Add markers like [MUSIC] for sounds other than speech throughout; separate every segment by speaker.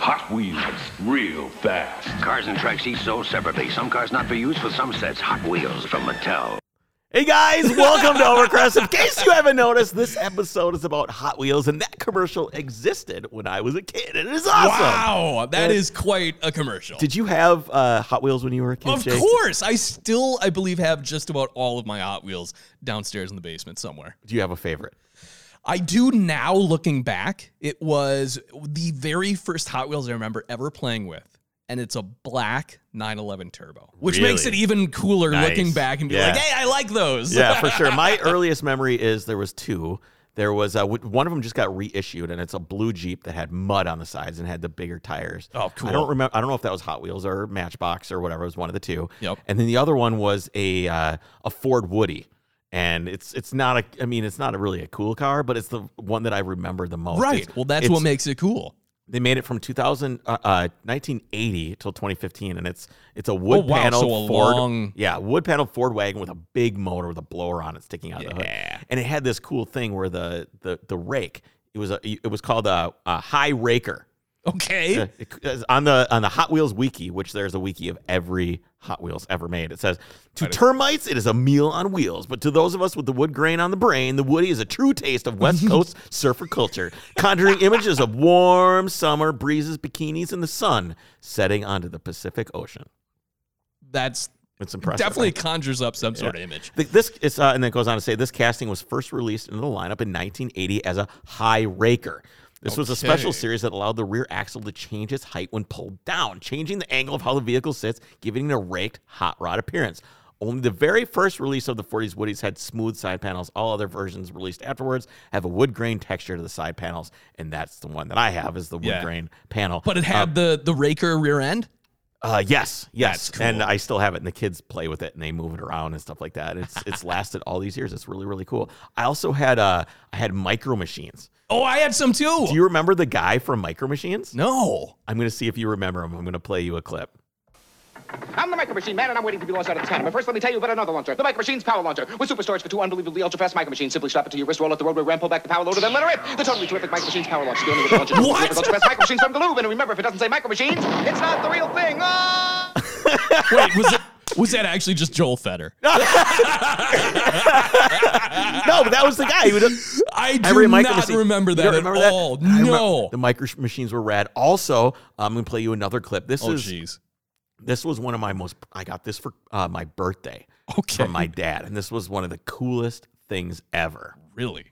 Speaker 1: Hot wheels. Real fast.
Speaker 2: Cars and trucks each sold separately. Some cars not for use with some sets. Hot Wheels from Mattel.
Speaker 3: Hey guys, welcome to Overcrest. In case you haven't noticed, this episode is about Hot Wheels, and that commercial existed when I was a kid, and it is awesome.
Speaker 4: Wow, that
Speaker 3: Uh,
Speaker 4: is quite a commercial.
Speaker 3: Did you have uh, Hot Wheels when you were a kid?
Speaker 4: of
Speaker 3: Jake?
Speaker 4: course, I still, I believe, have just about all of my Hot Wheels downstairs in the basement somewhere.
Speaker 3: Do you have a favorite?
Speaker 4: I do now, looking back. It was the very first Hot Wheels I remember ever playing with, and it's a black 911 Turbo, which makes it even cooler
Speaker 3: Nice.
Speaker 4: looking back and be
Speaker 3: Yeah.
Speaker 4: like, "Hey, I like those."
Speaker 3: Yeah, for [LAUGHS] sure. My earliest memory is there was two. There was uh, w- one of them just got reissued, and it's a blue Jeep that had mud on the sides and had the bigger tires.
Speaker 4: Oh, cool!
Speaker 3: I don't remember. I don't know if that was Hot Wheels or Matchbox or whatever. It was one of the two.
Speaker 4: Yep.
Speaker 3: And then the other one was a uh, a Ford Woody, and it's it's not a. I mean, it's not a really a cool car, but it's the one that I remember the most.
Speaker 4: right.
Speaker 3: It's-
Speaker 4: Well, that's
Speaker 3: it's-
Speaker 4: what makes it cool.
Speaker 3: They made it from 2000 uh, uh 1980 till 2015 and it's it's a wood
Speaker 4: Oh, wow,
Speaker 3: panel
Speaker 4: so
Speaker 3: Ford
Speaker 4: long-
Speaker 3: yeah wood panel Ford wagon with a big motor with a blower on it sticking out of the
Speaker 4: Yeah.
Speaker 3: hood and it had this cool thing where the the the rake it was a it was called a, a high raker
Speaker 4: Okay.
Speaker 3: it- on the on the Hot Wheels wiki, which there's a wiki of every Hot Wheels ever made. It says, "To termites, it is a meal on wheels, but to those of us with the wood grain on the brain, the Woody is a true taste of West [LAUGHS] Coast surfer culture, conjuring images of warm summer breezes, bikinis, and the sun setting onto the Pacific Ocean."
Speaker 4: That's
Speaker 3: It's impressive.
Speaker 4: definitely conjures up some sort of image.
Speaker 3: Th- This is, uh, and then it goes on to say this casting was first released into the lineup in 1980 as a high raker. This was a special series that allowed the rear axle to change its height when pulled down, changing the angle of how the vehicle sits, giving it a raked hot rod appearance. Only the very first release of the 40s Woodies had smooth side panels. All other versions released afterwards have a wood grain texture to the side panels, and that's the one that I have is the wood
Speaker 4: Yeah.
Speaker 3: grain panel.
Speaker 4: But it had
Speaker 3: Um,
Speaker 4: the the raker rear end.
Speaker 3: Uh, yes, yes,
Speaker 4: cool.
Speaker 3: and I still have it, and the kids play with it, and they move it around and stuff like that. It's it's [LAUGHS] lasted all these years. It's really really cool. I also had uh I had Micro Machines.
Speaker 4: Oh, I had some too.
Speaker 3: Do you remember the guy from Micro Machines?
Speaker 4: no.
Speaker 3: I'm gonna see if you remember him. I'm gonna play you a clip.
Speaker 5: I'm the Micro Machine Man, and I'm waiting to be launched out of the cannon. But first, let me tell you about another launcher. The Micro Machine's Power Launcher. With super storage for two unbelievably ultra-fast Micro Machines. Simply strap it to your wrist, roll out the roadway ramp, pull back the power loader, then let her rip. The totally terrific Micro Machine's Power Launcher. The only way to launch it.
Speaker 4: What?
Speaker 5: Terrific ultra-fast Micro Machines from Galoob. And remember, if it doesn't say Micro Machines, it's not the real thing. Ah! [LAUGHS]
Speaker 4: Wait, was it was that actually just Joel Fetter? [LAUGHS]
Speaker 3: No, but that was the guy. He would,
Speaker 4: I do
Speaker 3: every
Speaker 4: not
Speaker 3: Machine-
Speaker 4: remember that
Speaker 3: don't
Speaker 4: at
Speaker 3: that?
Speaker 4: all.
Speaker 3: I remember-
Speaker 4: No.
Speaker 3: the Micro Machines were rad. Also, I'm gonna play you another clip. This
Speaker 4: Oh,
Speaker 3: is
Speaker 4: jeez.
Speaker 3: This was one of my most. I got this for uh, my birthday
Speaker 4: Okay.
Speaker 3: from my dad, and this was one of the coolest things ever.
Speaker 4: Really?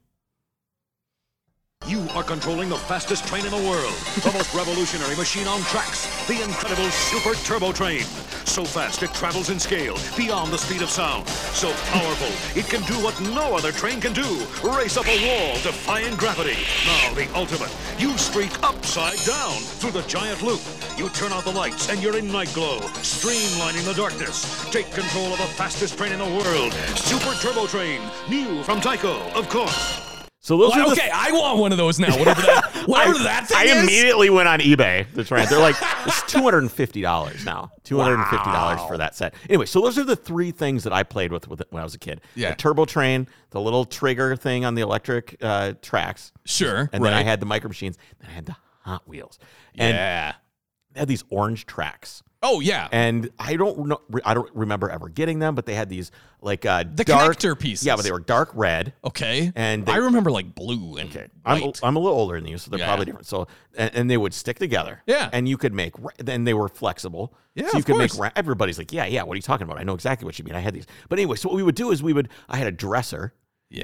Speaker 6: You are controlling the fastest train in the world, the most revolutionary machine on tracks, the incredible Super Turbo Train. So fast it travels in scale, beyond the speed of sound. So powerful, it can do what no other train can do. Race up a wall, defying gravity. Now the ultimate. You streak upside down through the giant loop. You turn out the lights and you're in night glow, streamlining the darkness. Take control of the fastest train in the world. Super Turbo Train, new from Tyco, of course.
Speaker 3: So those
Speaker 4: Well,
Speaker 3: are
Speaker 4: okay, I want one of those now. Whatever that, [LAUGHS] whatever that thing
Speaker 3: I
Speaker 4: is.
Speaker 3: immediately went on eBay to try it. They're like, [LAUGHS] it's two hundred and fifty dollars now. Two hundred and fifty dollars for that set. Anyway, so those are the three things that I played with, with when I was a kid.
Speaker 4: Yeah.
Speaker 3: the turbo train, the little trigger thing on the electric uh, tracks,
Speaker 4: Sure.
Speaker 3: and
Speaker 4: right.
Speaker 3: then I had the micro machines. Then I had the Hot Wheels, and
Speaker 4: yeah.
Speaker 3: they had these orange tracks.
Speaker 4: Oh yeah.
Speaker 3: And I don't know, I don't remember ever getting them, but they had these like uh,
Speaker 4: The
Speaker 3: dark
Speaker 4: connector pieces.
Speaker 3: Yeah, but they were dark red.
Speaker 4: okay.
Speaker 3: and they-
Speaker 4: I remember like blue and
Speaker 3: Okay. I'm,
Speaker 4: white.
Speaker 3: I'm a little older than you, so they're
Speaker 4: Yeah.
Speaker 3: probably different. So, and, and they would stick together.
Speaker 4: Yeah.
Speaker 3: And you could make, then they were flexible.
Speaker 4: Yeah,
Speaker 3: So you could
Speaker 4: course.
Speaker 3: make, everybody's like, yeah, yeah, what are you talking about? I know exactly what you mean. I had these. But anyway, so what we would do is we would, I had a dresser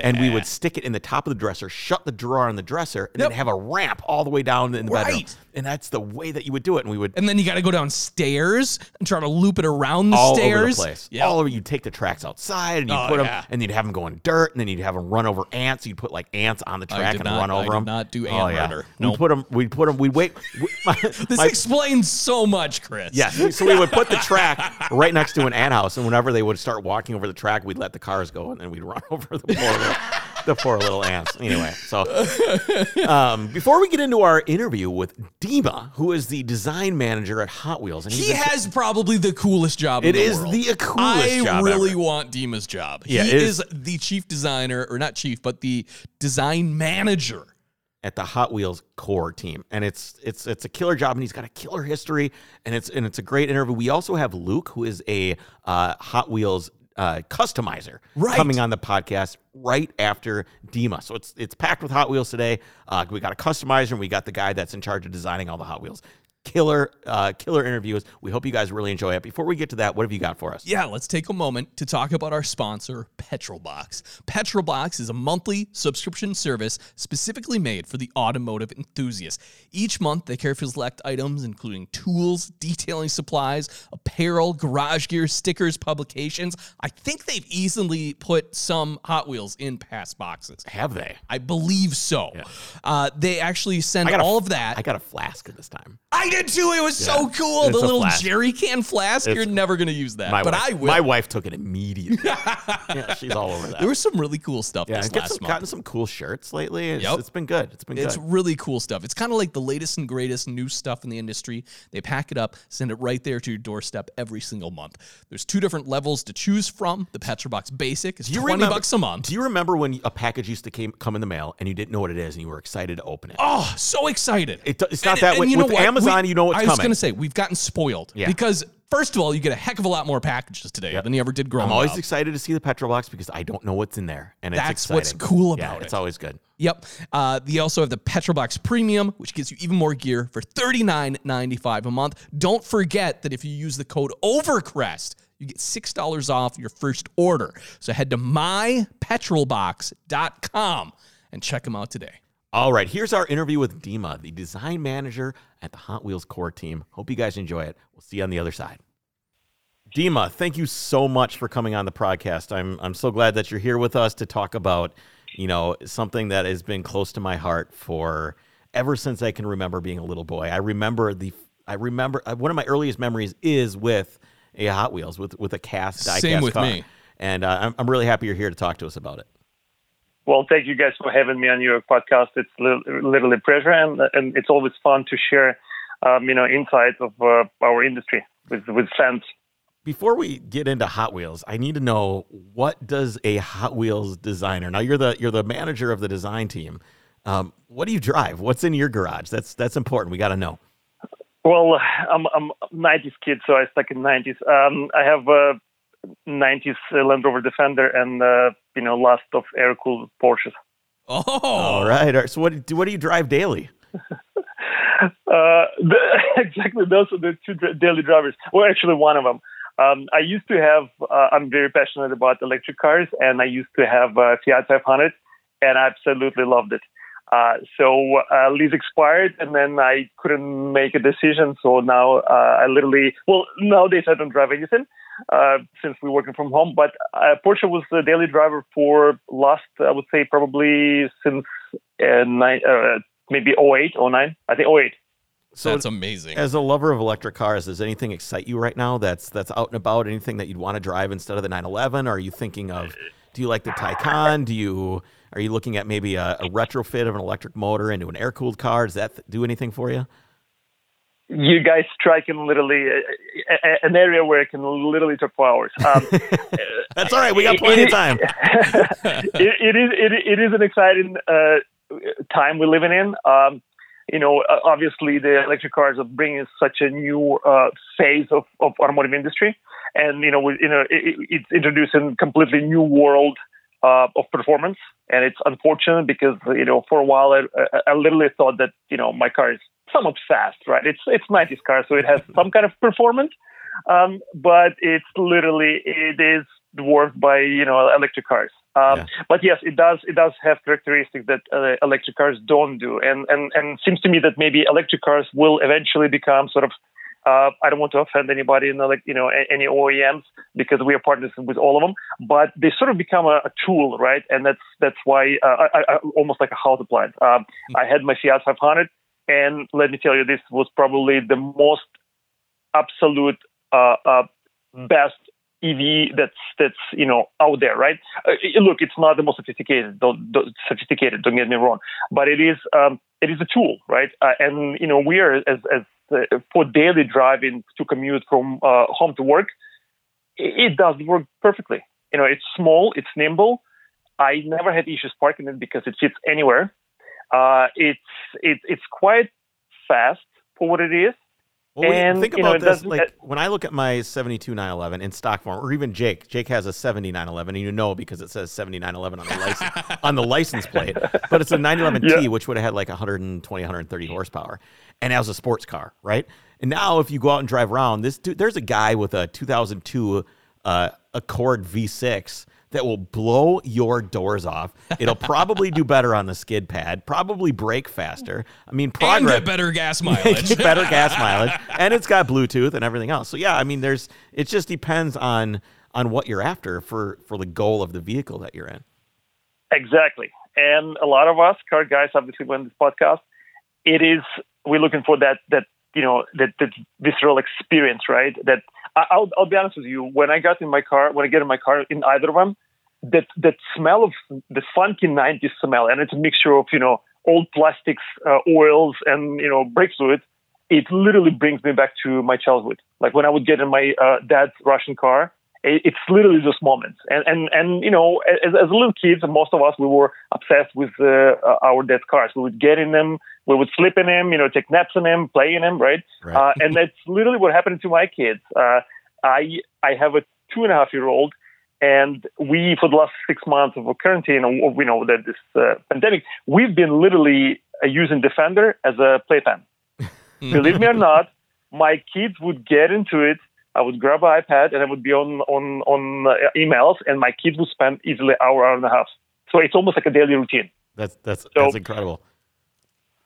Speaker 3: And we would stick it in the top of the dresser, shut the drawer on the dresser, and
Speaker 4: Yep.
Speaker 3: then have a ramp all the way down in the bedroom.
Speaker 4: Right.
Speaker 3: And that's the way that you would do it. And we would
Speaker 4: And then you got to go downstairs and try to loop it around the
Speaker 3: all
Speaker 4: stairs.
Speaker 3: over the place.
Speaker 4: Yeah.
Speaker 3: All over. You'd take the tracks outside and you
Speaker 4: Oh,
Speaker 3: put them,
Speaker 4: yeah.
Speaker 3: and you'd have them go in dirt, and then you'd have them run over ants. You'd put like ants on the track and
Speaker 4: not-
Speaker 3: run over them.
Speaker 4: not do
Speaker 3: oh,
Speaker 4: ant
Speaker 3: yeah.
Speaker 4: murder.
Speaker 3: We
Speaker 4: Nope.
Speaker 3: put them. We put them. We wait. we- [LAUGHS] my- [LAUGHS]
Speaker 4: This
Speaker 3: my-
Speaker 4: explains so much, Chris.
Speaker 3: Yes. So we would put the [LAUGHS] track right next to an ant house, and whenever they would start walking over the track, we'd let the cars go, and then we'd run over the poor little, the poor little ants. Anyway, so um, before we get into our interview with Dima, who is the design manager at Hot Wheels, and
Speaker 4: He
Speaker 3: been-
Speaker 4: has probably the coolest job
Speaker 3: It
Speaker 4: in the
Speaker 3: is
Speaker 4: world.
Speaker 3: the coolest
Speaker 4: I
Speaker 3: job
Speaker 4: really
Speaker 3: ever.
Speaker 4: want Dima's job.
Speaker 3: Yeah,
Speaker 4: he is.
Speaker 3: is-
Speaker 4: the chief designer, or not chief, but the design manager.
Speaker 3: at the Hot Wheels core team, and it's it's it's a killer job, and he's got a killer history, and it's and it's a great interview. We also have Luke, who is a uh, Hot Wheels uh, customizer,
Speaker 4: Right.
Speaker 3: coming on the podcast right after Dima. So it's it's packed with Hot Wheels today. Uh, we got a customizer, and we got the guy that's in charge of designing all the Hot Wheels. Killer, uh, killer interviews. We hope you guys really enjoy it. Before we get to that, what have you got for us?
Speaker 4: Yeah, let's take a moment to talk about our sponsor, Petrolbox. Petrolbox is a monthly subscription service specifically made for the automotive enthusiast. Each month, they carefully select items including tools, detailing supplies, apparel, garage gear, stickers, publications. I think they've easily put some Hot Wheels in past boxes.
Speaker 3: Have they?
Speaker 4: I believe so. Uh, they actually send
Speaker 3: got a-
Speaker 4: all of that.
Speaker 3: I got a flask this time.
Speaker 4: I did too. It was so cool.
Speaker 3: It's
Speaker 4: the
Speaker 3: a
Speaker 4: little
Speaker 3: flask.
Speaker 4: jerry can flask.
Speaker 3: It's-
Speaker 4: You're never going to use that,
Speaker 3: My
Speaker 4: but
Speaker 3: wife,
Speaker 4: I will.
Speaker 3: My wife took it immediately. [LAUGHS] yeah, she's all over that.
Speaker 4: There was some really cool stuff
Speaker 3: Yeah,
Speaker 4: this
Speaker 3: I've
Speaker 4: last
Speaker 3: some,
Speaker 4: month.
Speaker 3: gotten some cool shirts lately. It's,
Speaker 4: Yep.
Speaker 3: it's been good. It's been good.
Speaker 4: It's
Speaker 3: good.
Speaker 4: really cool stuff. It's kind of like the latest and greatest new stuff in the industry. They pack it up, send it right there to your doorstep every single month. There's two different levels to choose from. The Petrolbox Basic is
Speaker 3: Do you
Speaker 4: 20
Speaker 3: remember-
Speaker 4: bucks a month.
Speaker 3: Do you remember when a package used to came, come in the mail and you didn't know what it is and you were excited to open it?
Speaker 4: Oh, so excited.
Speaker 3: It do- it's not that way-
Speaker 4: you know
Speaker 3: with
Speaker 4: what?
Speaker 3: Amazon, you know what's
Speaker 4: I was going to say, we've gotten spoiled.
Speaker 3: Yeah.
Speaker 4: Because, first of all, you get a heck of a lot more packages today than you ever did growing up.
Speaker 3: I'm always
Speaker 4: up.
Speaker 3: excited to see the Petrolbox because I don't know what's in there, and it's
Speaker 4: That's what's cool
Speaker 3: Yeah,
Speaker 4: it.
Speaker 3: It's always good.
Speaker 4: Yep. Uh, they also have the Petrolbox Premium, which gives you even more gear for $39.95 a month. Don't forget that if you use the code OVERCREST, you get $6 off your first order. So head to mypetrolbox.com and check them out today.
Speaker 3: All right, here's our interview with Dima, the design manager at the Hot Wheels core team. Hope you guys enjoy it. We'll see you on the other side. Dima, thank you so much for coming on the podcast. I'm I'm so glad that you're here with us to talk about, you know, something that has been close to my heart for ever since I can remember being a little boy. I remember the I remember uh, one of my earliest memories is with a Hot Wheels with with a cast die
Speaker 4: Same
Speaker 3: cast
Speaker 4: with
Speaker 3: car.
Speaker 4: me.
Speaker 3: And uh, I'm I'm really happy you're here to talk to us about it.
Speaker 7: Well, thank you guys for having me on your podcast. It's li- literally a pleasure, and, and it's always fun to share, um, you know, insights of uh, our industry with with fans.
Speaker 3: Before we get into Hot Wheels, I need to know what does a Hot Wheels designer? Now you're the you're the manager of the design team. Um, what do you drive? What's in your garage? That's that's important. We got to know.
Speaker 7: Well, I'm I'm a 90s kid, so I stuck in 90s. Um, I have a 90s Land Rover Defender and uh, you know, last of air cooled Porsches.
Speaker 4: Oh,
Speaker 3: All right. All right. So what do what do you drive daily? [LAUGHS]
Speaker 7: Uh, the, [LAUGHS] exactly, those are the two daily drivers. Well, actually, one of them. Um, I used to have. Uh, I'm very passionate about electric cars, and I used to have a Fiat 500, and I absolutely loved it. Uh, so uh, lease expired, and then I couldn't make a decision. So now uh, I literally, well, nowadays I don't drive anything uh, since we're working from home. But uh, Porsche was the daily driver for last, I would say, probably since uh, nine, uh, maybe 08, 09. I think 08.
Speaker 3: So
Speaker 4: that's amazing.
Speaker 3: as a lover of electric cars, does anything excite you right now? That's that's out and about. Anything that you'd want to drive instead of the 911? Or are you thinking of? Do you like the Taycan? Do you are you looking at maybe a, a retrofit of an electric motor into an air cooled car? Does that do anything for you?
Speaker 7: you guys strike in literally a, a, an area where I can literally talk for hours. Um, [LAUGHS]
Speaker 3: That's all right. We got plenty of time. [LAUGHS]
Speaker 7: it, it is it, it is an exciting uh, time we're living in. Um, you know, uh, obviously the electric cars are bringing such a new uh, phase of, of automotive industry, and you know, we, you know, it, it's introducing completely new world uh, of performance. And it's unfortunate because you know, for a while, I, I, I literally thought that you know my car is somewhat fast, right? It's it's 90s car, so it has [LAUGHS] some kind of performance, um, but it's literally it is dwarfed by you know electric cars. Um,
Speaker 3: Yeah.
Speaker 7: But yes, it does it does have characteristics that uh, electric cars don't do, and and and it seems to me that maybe electric cars will eventually become sort of. Uh, I don't want to offend anybody in the, like you know any OEMs because we are partners with all of them, but they sort of become a, a tool, right? And that's that's why uh, I, I, almost like a house appliance. Um, I had my Fiat 500, and let me tell you, this was probably the most absolute uh, uh, best EV that's that's you know out there, right? Uh, look, it's not the most sophisticated, don't, don't, sophisticated. Don't get me wrong, but it is um, it is a tool, right? Uh, and you know we are as as for daily driving to commute from uh, home to work, it, it does work perfectly. You know, it's small, it's nimble. I never had issues parking it because it fits anywhere. Uh, it's it, it's quite fast for what it is.
Speaker 3: Well,
Speaker 7: And,
Speaker 3: think
Speaker 7: you know,
Speaker 3: about this. Like when I look at my 72 911 in stock form, or even Jake, Jake has a 70 911, and you know because it says 70 911 on the license on the license plate, [LAUGHS] but it's a 911T,
Speaker 7: Yeah.
Speaker 3: which would have had like 120, 130 horsepower, and as a sports car, right? And now if you go out and drive around, this dude, there's a guy with a 2002 uh, Accord V6 that will blow your doors off. It'll probably do better on the skid pad, probably brake faster. I mean,
Speaker 4: and
Speaker 3: progress
Speaker 4: get better gas [LAUGHS] mileage.
Speaker 3: get better gas mileage, and it's got Bluetooth and everything else. So yeah, I mean, there's it just depends on on what you're after for for the goal of the vehicle that you're in.
Speaker 7: Exactly. And a lot of us, car guys, obviously, when this podcast, it is we're looking for that that you know that that visceral experience, right? That I, I'll I'll be honest with you. When I got in my car, when I get in my car in either of them, that that smell of the funky '90s smell, and it's a mixture of you know old plastics, uh, oils, and you know brake fluid. It literally brings me back to my childhood. Like when I would get in my uh, dad's Russian car, it- it's literally those moments. And and and you know, as, as little kids, most of us we were obsessed with uh, uh, our dad's cars. We would get in them, we would sleep in them, you know, take naps in them, play in them, right?
Speaker 3: Right.
Speaker 7: Uh, and that's literally what happened to my kids. Uh, I I have a two and a half year old. And we, for the last six months of a quarantine, you know, that this uh, pandemic, we've been literally uh, using Defender as a playpen. Believe me or [LAUGHS] not, my kids would get into it. I would grab an iPad and I would be on on on uh, emails, and my kids would spend easily an hour, hour and a half. So it's almost like a daily routine.
Speaker 3: That's that's that's incredible.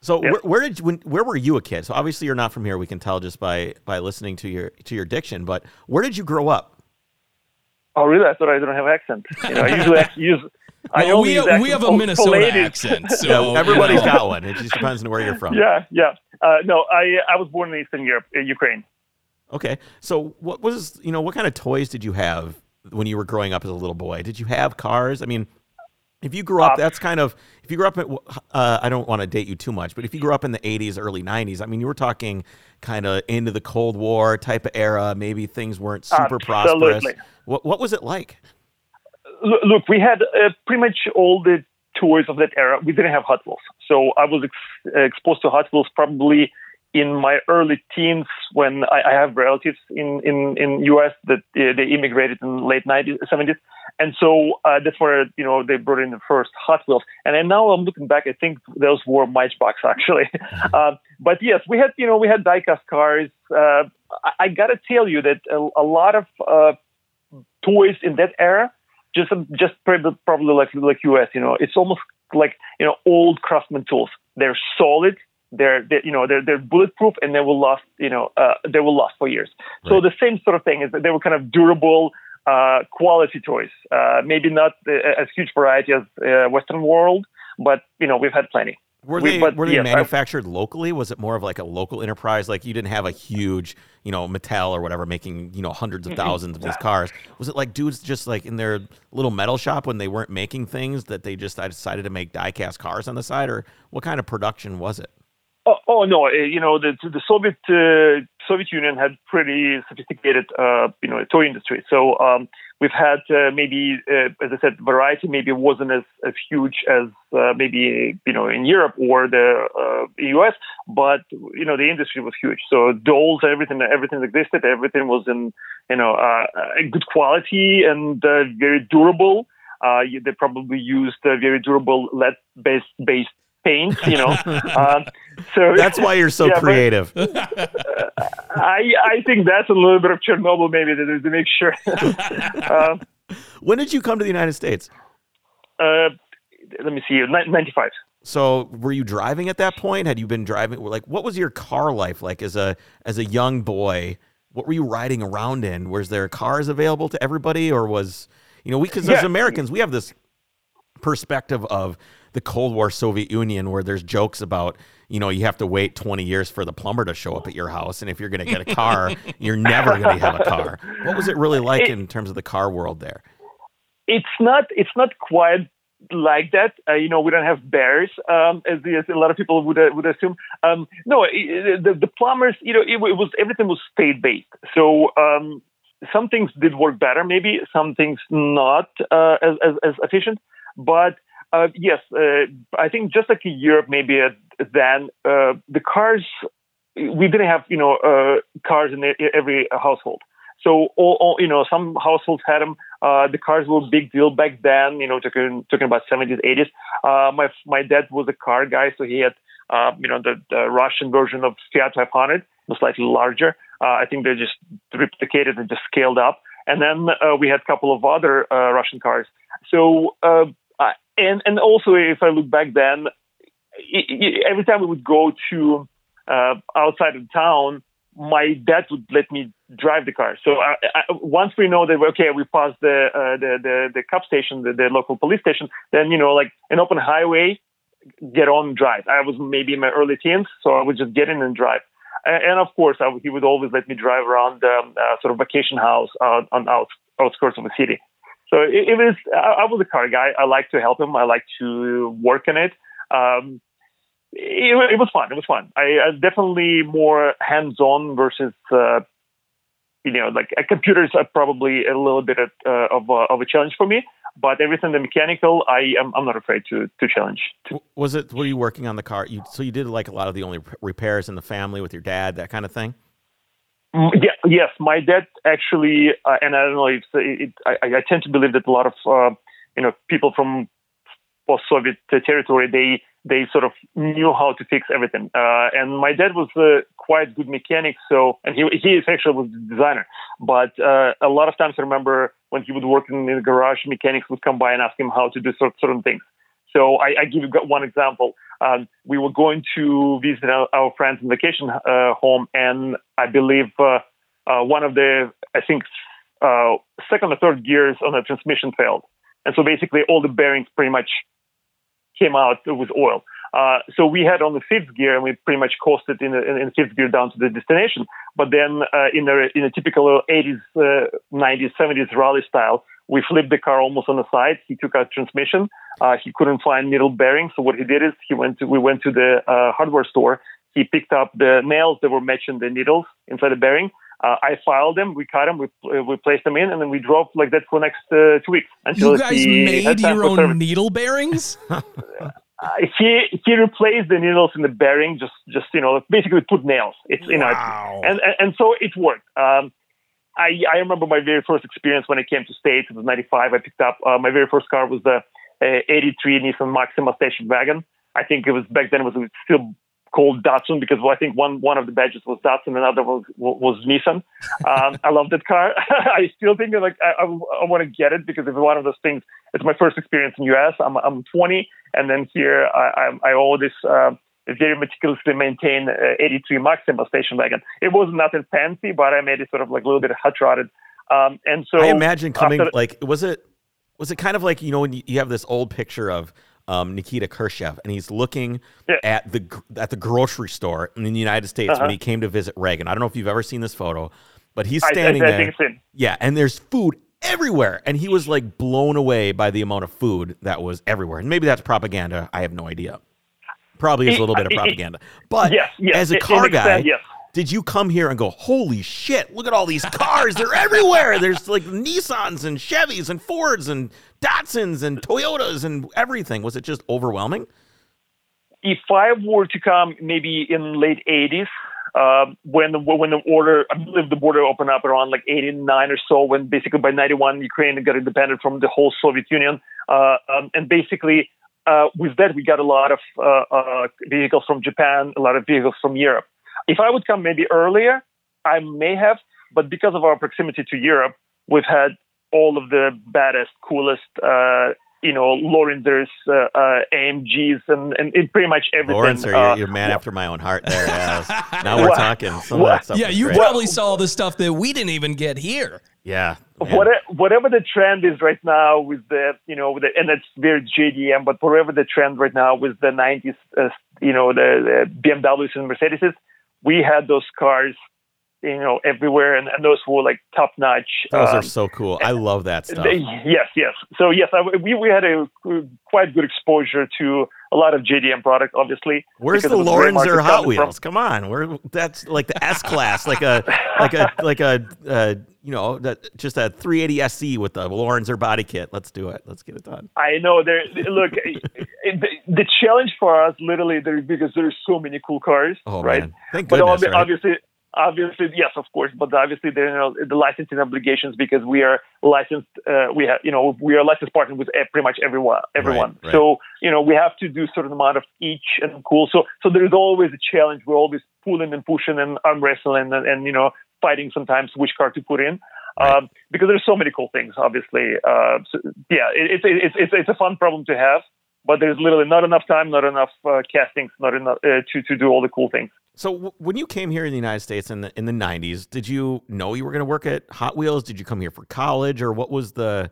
Speaker 3: So
Speaker 7: Yeah.
Speaker 3: where, where did when, where were you a kid? So obviously you're not from here. We can tell just by by listening to your to your diction. But where did you grow up?
Speaker 7: Oh, really? I thought I don't have accent. You know, I usually act- [LAUGHS] use. I
Speaker 4: Well,
Speaker 7: only
Speaker 4: we,
Speaker 7: use
Speaker 4: we have a
Speaker 7: for- for
Speaker 4: Minnesota
Speaker 7: ladies.
Speaker 4: accent, [LAUGHS] so
Speaker 3: Yeah, everybody's
Speaker 4: you know.
Speaker 3: got one. It just depends on where you're from.
Speaker 7: Yeah, yeah. Uh, no, I I was born in Eastern Europe, uh, Ukraine.
Speaker 3: Okay. So what was you know what kind of toys did you have when you were growing up as a little boy? Did you have cars? I mean, if you grew up, that's kind of if you grew up at uh, I don't want to date you too much, but if you grew up in the '80s, early '90s, I mean, you were talking kind of into the Cold War type of era. Maybe things weren't super prosperous.
Speaker 7: Absolutely.
Speaker 3: What what was it like?
Speaker 7: Look, we had uh, pretty much all the toys of that era. We didn't have Hot Wheels, so I was ex- uh, exposed to Hot Wheels probably in my early teens when I, I have relatives in in in U.S. that uh, they immigrated in late 90s, 70s, and so uh, that's where you know they brought in the first Hot Wheels. And then now I'm looking back, I think those were Matchbox [LAUGHS] actually. uh, but yes, we had you know we had diecast cars. Uh, I, I gotta tell you that a, a lot of uh, toys in that era just just probably, probably like like US, you know, it's almost like you know old craftsman tools. They're solid. They're, they you know they're they're bulletproof and they will last you know uh, they will last for years. So the same sort of thing is that they were kind of durable, uh, quality toys. Uh, maybe not uh, as huge variety as uh, Western world, but you know we've had plenty.
Speaker 3: Were
Speaker 7: We-
Speaker 3: they
Speaker 7: but
Speaker 3: were they
Speaker 7: yes, I-
Speaker 3: manufactured locally? Was it more of like a local enterprise? Like you didn't have a huge, you know, Mattel or whatever making you know hundreds of thousands of these cars. Was it like dudes just like in their little metal shop when they weren't making things that they just I decided to make die-cast cars on the side, or what kind of production was it?
Speaker 7: Oh, oh no, uh, you know the the Soviet uh, Soviet Union had pretty sophisticated uh, you know toy industry. So um, we've had uh, maybe uh, as I said variety maybe wasn't as, as huge as uh, maybe you know in Europe or the uh, US, but you know the industry was huge. So dolls, everything everything existed. Everything was in you know uh, uh, good quality and uh, very durable. Uh, they probably used uh, very durable lead based based paint. You know, [LAUGHS] um, so
Speaker 3: That's why you're so [LAUGHS]
Speaker 7: Yeah, but-
Speaker 3: creative.
Speaker 7: I I think that's a little bit of Chernobyl maybe to, to make sure. [LAUGHS] um,
Speaker 3: When did you come to the United States?
Speaker 7: Uh, let me see, 95.
Speaker 3: So were you driving at that point? Had you been driving? Like, what was your car life like as a as a young boy? What were you riding around in? Was there cars available to everybody, or was you know we because as Americans we have this perspective of the Cold War Soviet Union where there's jokes about you know you have to wait 20 years for the plumber to show up at your house, and if you're going to get a car, [LAUGHS] you're never going to have a car. What was it really like in terms of the car world there?
Speaker 7: it's not it's not quite like that. Uh, you know, we don't have bears, um, as, as a lot of people would uh, would assume. Um, no, the, the plumbers, you know, it, it was everything was state based. So um, some things did work better, maybe some things not uh, as, as as efficient. But uh, yes, uh, I think just like in Europe, maybe uh, then uh, the cars we didn't have you know uh, cars in every household. So all, all you know, some households had them. Uh, the cars were a big deal back then. You know, talking talking about 70s, 80s. Uh, my my dad was a car guy, so he had you know the, the Russian version of Fiat 500, was slightly larger. I think they just replicated and just scaled up. And then we had a couple of other Russian cars. So and and also if I look back then, every time we would go to uh, outside of town, my dad would let me drive the car. So I, I, once we know that okay, we passed the uh, the, the the cop station, the, the local police station, then you know like an open highway, get on drive. I was maybe in my early teens, so I would just get in and drive. And, and of course, I, he would always let me drive around um, uh, sort of vacation house uh, on out, outskirts of the city. So it, it was I, I was a car guy. I like to help him. I like to work in it. Um, it, it was fun. It was fun. I, I definitely more hands-on versus, uh, you know, like computers are probably a little bit of, uh, of, a, of a challenge for me. But everything the mechanical, I am I'm not afraid to to challenge.
Speaker 3: Was it? Were you working on the car? You so you did like a lot of the only repairs in the family with your dad, that kind of thing.
Speaker 7: Mm, Yeah, yes, my dad actually, uh, and I don't know if it, I, I tend to believe that a lot of uh, you know people from post-Soviet territory they they sort of knew how to fix everything. Uh, and my dad was a quite good mechanic, so and he he is actually was the designer. But uh, a lot of times I remember when he would work in the garage, mechanics would come by and ask him how to do certain things. So I, I give you one example. Um, we were going to visit our, our friends in vacation uh, home, and I believe uh, uh, one of the, I think, uh, second or third gears on the transmission failed, and so basically all the bearings pretty much came out with oil. Uh, so we had on the fifth gear, and we pretty much coasted in in the fifth gear down to the destination. But then, uh, in a in a typical 80s, uh, 90s, 70s rally style, we flipped the car almost on the side. He took out transmission. Uh, he couldn't find needle bearings, so what he did is he went to we went to the uh, hardware store. He picked up the nails that were matching the needles inside the bearing. Uh, I filed them, we cut them, we we placed them in, and then we drove like that for the next uh, two weeks until
Speaker 4: You guys made your own
Speaker 7: service.
Speaker 4: needle bearings? [LAUGHS]
Speaker 7: Uh, he he replaced the needles in the bearing, just just you know basically put nails. It's you know, and, and and so it worked. Um, I I remember my very first experience when I came to States. It was '95. I picked up uh, my very first car was the uh, '83 Nissan Maxima station wagon. I think it was back then it was still called Datsun because well, I think one one of the badges was Datsun, another was was Nissan. Um, I love that car. [LAUGHS] I still think like I, I, I want to get it because it's one of those things. It's my first experience in US. I'm I'm 20, and then here I I, I owe this. Uh, very meticulously maintained uh, 83 Maxima station wagon. It was nothing fancy, but I made it sort of like a little bit hot rodded. Um, and so
Speaker 3: I imagine coming
Speaker 7: after-
Speaker 3: like was it was it kind of like you know when you, have this old picture of um, Nikita Khrushchev and he's looking
Speaker 7: Yeah.
Speaker 3: at the at the grocery store in the United States
Speaker 7: Uh-huh.
Speaker 3: when he came to visit Reagan. I don't know if you've ever seen this photo, but he's
Speaker 7: I- I-
Speaker 3: standing
Speaker 7: I
Speaker 3: there.
Speaker 7: think it's in.
Speaker 3: Yeah, and there's food everywhere, and he was like blown away by the amount of food that was everywhere. And maybe that's propaganda. I have no idea. Probably is a little bit of [LAUGHS] propaganda. But
Speaker 7: Yes, yes,
Speaker 3: as a car guy,
Speaker 7: sense, yes.
Speaker 3: did you come here and go, holy shit, look at all these cars. They're everywhere. There's like Nissans and Chevys and Fords and Datsuns and Toyotas and everything. Was it just overwhelming?
Speaker 7: if I were to come maybe in late 80s, uh, when the when the order, I believe the border opened up around like 89 or so, when basically by 91 Ukraine got independent from the whole Soviet Union, uh, um, and basically uh, with that we got a lot of uh, uh, vehicles from Japan, a lot of vehicles from Europe. If I would come maybe earlier, I may have, but because of our proximity to Europe, we've had all of the baddest, coolest, uh, you know, Lorinsers, uh, uh, AMGs, and, and, and pretty much everything.
Speaker 3: Lawrence, you're,
Speaker 7: uh,
Speaker 3: you're a man after my own heart there. [LAUGHS] yes. now we're
Speaker 7: What?
Speaker 3: talking. Some of that stuff
Speaker 4: yeah, you
Speaker 3: great.
Speaker 4: probably saw the stuff that we didn't even get here.
Speaker 3: Yeah.
Speaker 7: What, whatever the trend is right now with the, you know, with the, and it's very JDM, but whatever the trend right now with the 90s, uh, you know, the, the BMWs and Mercedes, we had those cars, you know, everywhere, and, and those were like top notch.
Speaker 3: Those
Speaker 7: um,
Speaker 3: are so cool. I love that stuff.
Speaker 7: They- yes, yes. So yes, I, we we had a quite good exposure to a lot of JDM product, obviously.
Speaker 3: Where's the
Speaker 7: of great Lorinser
Speaker 3: Hot
Speaker 7: coming from.
Speaker 3: Wheels? Come on, we're that's like the S class, like a like a [LAUGHS] like a uh, you know that just a 380 SC with the Lorinser body kit. Let's do it. Let's get it done.
Speaker 7: I know there. Look, [LAUGHS] the, the challenge for us, literally, there because there's so many cool cars,
Speaker 3: Oh
Speaker 7: right?
Speaker 3: man, thank
Speaker 7: But
Speaker 3: goodness.
Speaker 7: obvi-
Speaker 3: right?
Speaker 7: obviously, obviously, yes, of course. But obviously, there you know the licensing obligations because we are licensed. Uh, we have you know we are licensed partner with pretty much everyone. Everyone.
Speaker 3: right.
Speaker 7: So you know we have to do certain amount of each and cool. So so there is always a challenge. We're always pulling and pushing and arm wrestling and, and you know fighting sometimes which car to put in.
Speaker 3: Right.
Speaker 7: Um, because there's so many cool things, obviously. Uh, so, yeah, it, it's it's it's it's a fun problem to have, but there's literally not enough time, not enough uh, castings, not enough uh, to to do all the cool things.
Speaker 3: So w- when you came here in the United States in the in the 90s, did you know you were going to work at Hot Wheels? Did you come here for college, or what was the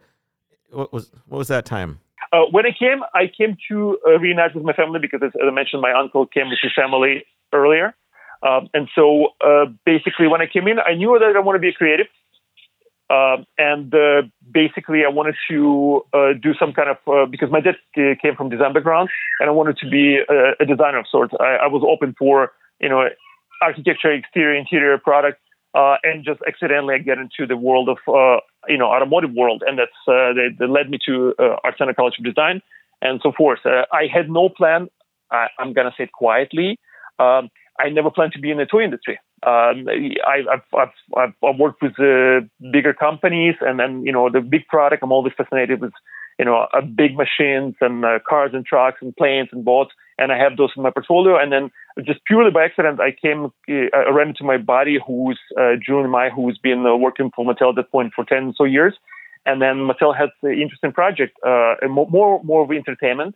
Speaker 3: what was what was that time?
Speaker 7: Uh, when I came, I came to uh, reunite with my family because, as I mentioned, my uncle came with his family earlier. Um, and so uh, basically, when I came in, I knew that I want to be a creative. Um, and uh, basically, I wanted to uh, do some kind of, uh, because my dad came from design background, and I wanted to be a, a designer of sorts. I, I was open for, you know, architecture, exterior, interior product, uh, and just accidentally I get into the world of, uh, you know, automotive world. And that's, uh, that, that led me to uh, Art Center College of Design and so forth. Uh, I had no plan. I, I'm going to say it quietly. Um, I never planned to be in the toy industry. Um, I, I've, I've, I've, I've worked with uh, bigger companies and then, you know, the big product. I'm always fascinated with, you know, uh, big machines and uh, cars and trucks and planes and boats. And I have those in my portfolio. And then just purely by accident, I came, uh, I ran into my buddy who's uh, Julian Mai, who's been uh, working for Mattel at that point for 10 or so years. And then Mattel had an interesting project, uh, more, more of entertainment.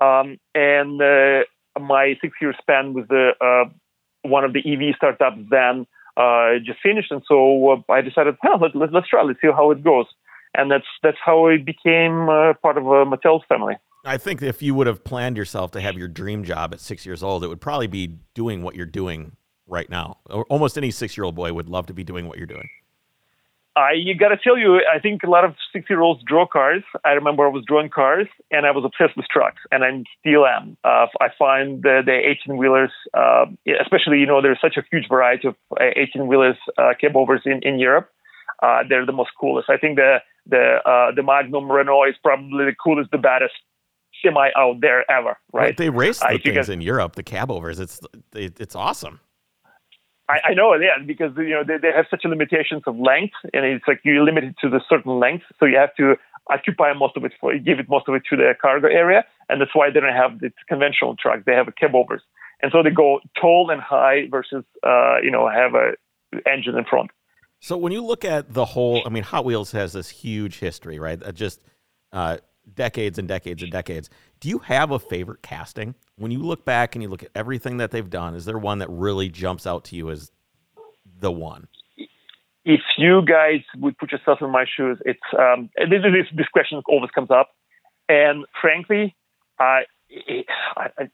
Speaker 7: Um, and uh, my six year span with the, uh, one of the EV startups then just finished. And so I decided, well, let, let, let's try, let's see how it goes. And that's, that's how I became part of Mattel's family.
Speaker 3: I think if you would have planned yourself to have your dream job at six years old, it would probably be doing what you're doing right now. Almost any six year old boy would love to be doing what you're doing.
Speaker 7: I you gotta tell you, I think a lot of six year olds draw cars. I remember I was drawing cars and I was obsessed with trucks, and I still am. Uh, I find the, the 18 wheelers, uh, especially you know, there's such a huge variety of 18 wheelers uh, cab overs in in Europe. Uh, they're the most coolest. I think the the uh, the Magnum Renault is probably the coolest, the baddest semi out there ever. Right?
Speaker 3: They race the
Speaker 7: think
Speaker 3: things
Speaker 7: I-
Speaker 3: in Europe, the cab overs. It's it, it's awesome.
Speaker 7: I, I know, yeah, because you know they, they have such limitations of length, and it's like you're limited to the certain length, so you have to occupy most of it for give it most of it to the cargo area, and that's why they don't have the conventional trucks. They have a cab overs, and so they go tall and high versus uh, you know have a engine in front.
Speaker 3: So when you look at the whole, I mean, Hot Wheels has this huge history, right? Uh, Just uh, decades and decades and decades. Do you have a favorite casting? When you look back and you look at everything that they've done, is there one that really jumps out to you as the one?
Speaker 7: If you guys would put yourself in my shoes, it's um, this, this this question always comes up, and frankly, I, it, I, I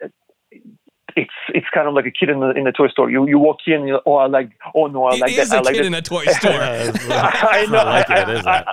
Speaker 7: it's it's kind of like a kid in the in the toy store. You you walk in, and you're, oh I like, oh no I
Speaker 4: It
Speaker 7: like
Speaker 4: is
Speaker 7: that. I
Speaker 4: a
Speaker 7: like
Speaker 4: kid
Speaker 7: that.
Speaker 4: in a toy store. [LAUGHS]
Speaker 7: I
Speaker 3: It's
Speaker 7: know. [LAUGHS]
Speaker 3: not like
Speaker 7: I-
Speaker 3: it, is
Speaker 7: I-
Speaker 3: it?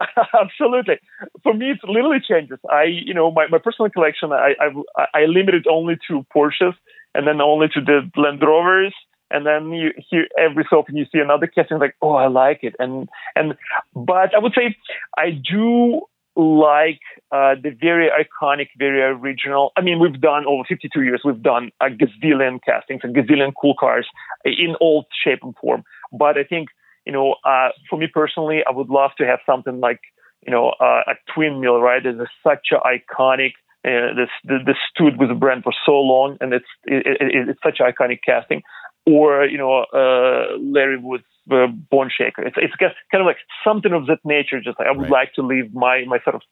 Speaker 3: [LAUGHS]
Speaker 7: Absolutely. For me, it literally changes. I, you know, my, my personal collection, I, I, I limit it only to Porsches and then only to the Land Rovers. And then you hear every so often you see another casting like, oh, I like it. And, and, but I would say I do like uh, the very iconic, very original. I mean, we've done over 52 years, we've done a gazillion castings, a gazillion cool cars in all shape and form. But I think you know, uh, for me personally, I would love to have something like, you know, uh, a twin mill, right? It's such an iconic, uh, this, this stood with the brand for so long and it's, it, it, it's such an iconic casting. Or, you know, uh, Larry Wood's uh, bone shaker. It's it's kind of like something of that nature. Just like I would
Speaker 3: Right.
Speaker 7: like to leave my my sort of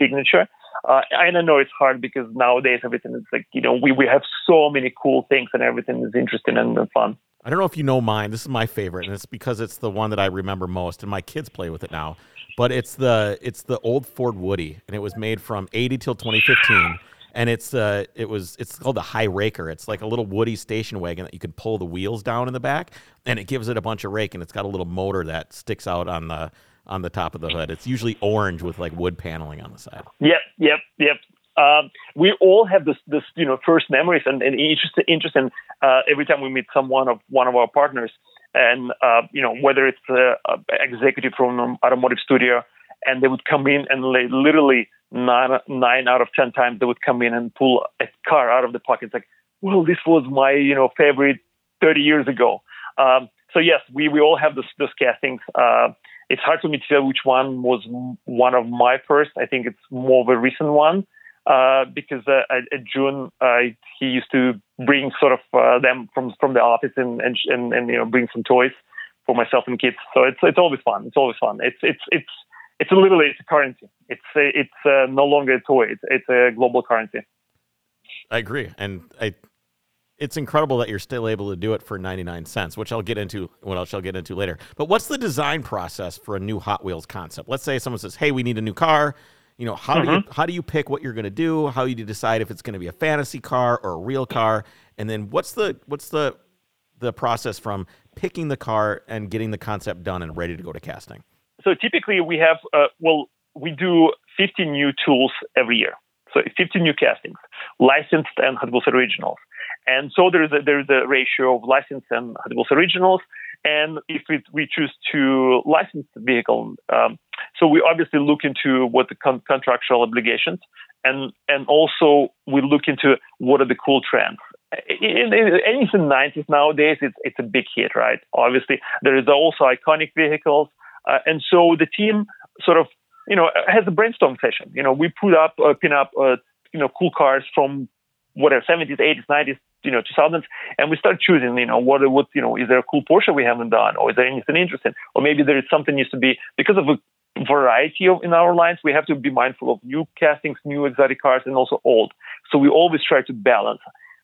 Speaker 7: signature. Uh, and I know it's hard because nowadays everything is like you know we we have so many cool things and everything is interesting and fun.
Speaker 3: I don't know if you know mine. This is my favorite, and it's because it's the one that I remember most, and my kids play with it now. But it's the it's the old Ford Woody, and it was made from '80 till 2015. And it's uh it was it's called the High Raker. It's like a little Woody station wagon that you can pull the wheels down in the back, and it gives it a bunch of rake, and it's got a little motor that sticks out on the on the top of the hood. It's usually orange with like wood paneling on the side.
Speaker 7: Yep, yep, yep. Um, we all have this, this, you know, first memories and, and interesting, interesting uh, every time we meet someone of one of our partners, and uh, you know, whether it's an executive from an automotive studio, and they would come in and like, literally nine, nine out of ten times they would come in and pull a car out of the pocket. It's like, well, this was my, you know, favorite 30 years ago. Um, so yes, we, we all have this, those castings. Uh, it's hard for me to tell which one was one of my first. I think it's more of a recent one uh, because uh, at, June uh, he used to bring sort of uh, them from from the office and, and and and you know bring some toys for myself and kids. So it's it's always fun. It's always fun. It's it's it's it's literally it's a currency. It's it's uh, no longer a toy. It's it's a global currency.
Speaker 3: I agree, and I. It's incredible that you're still able to do it for 99 cents, which I'll get into. What else I'll get into later. But what's the design process for a new Hot Wheels concept? Let's say someone says, "Hey, we need a new car." You know, how do you how do you pick what you're going to do? How do you decide if it's going to be a fantasy car or a real car? And then what's the what's the the process from picking the car and getting the concept done and ready to go to casting?
Speaker 7: So typically we have uh, well we do 50 new tools every year. So 50 new castings, licensed and Wheels originals. And so there is a, there is a ratio of licensed and Wheels originals. And if we, we choose to license the vehicle, um, so we obviously look into what the con- contractual obligations, and and also we look into what are the cool trends. In, in, anything 90s nowadays, it's it's a big hit, right? Obviously, there is also iconic vehicles, uh, and so the team sort of you know has a brainstorm session. You know, we put up uh, pin up uh, you know cool cars from whatever 70s, 80s, 90s, you know 2000s, and we start choosing. You know, what what you know is there a cool Porsche we haven't done, or is there anything interesting, or maybe there is something needs to be because of a variety of in our lines. We have to be mindful of new castings, new exotic cars, and also old. So we always try to balance.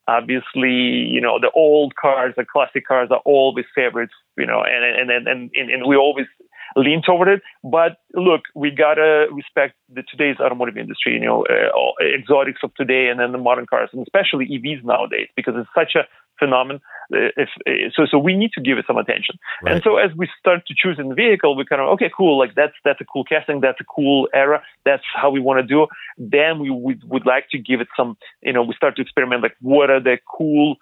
Speaker 7: Obviously, you know, the old cars, the classic cars are always favorites, you know, and and and and, and, and we always lean toward it. But look, we gotta respect the today's automotive industry, you know, uh, exotics of today, and then the modern cars, and especially EVs nowadays, because it's such a phenomenon. Uh, If, uh, so, so we need to give it some attention.
Speaker 3: Right.
Speaker 7: And so, as we start to choose in the vehicle, we kind of okay, cool, like that's that's a cool casting, that's a cool era, that's how we want to do. Then we would would like to give it some, you know, we start to experiment, like what are the cool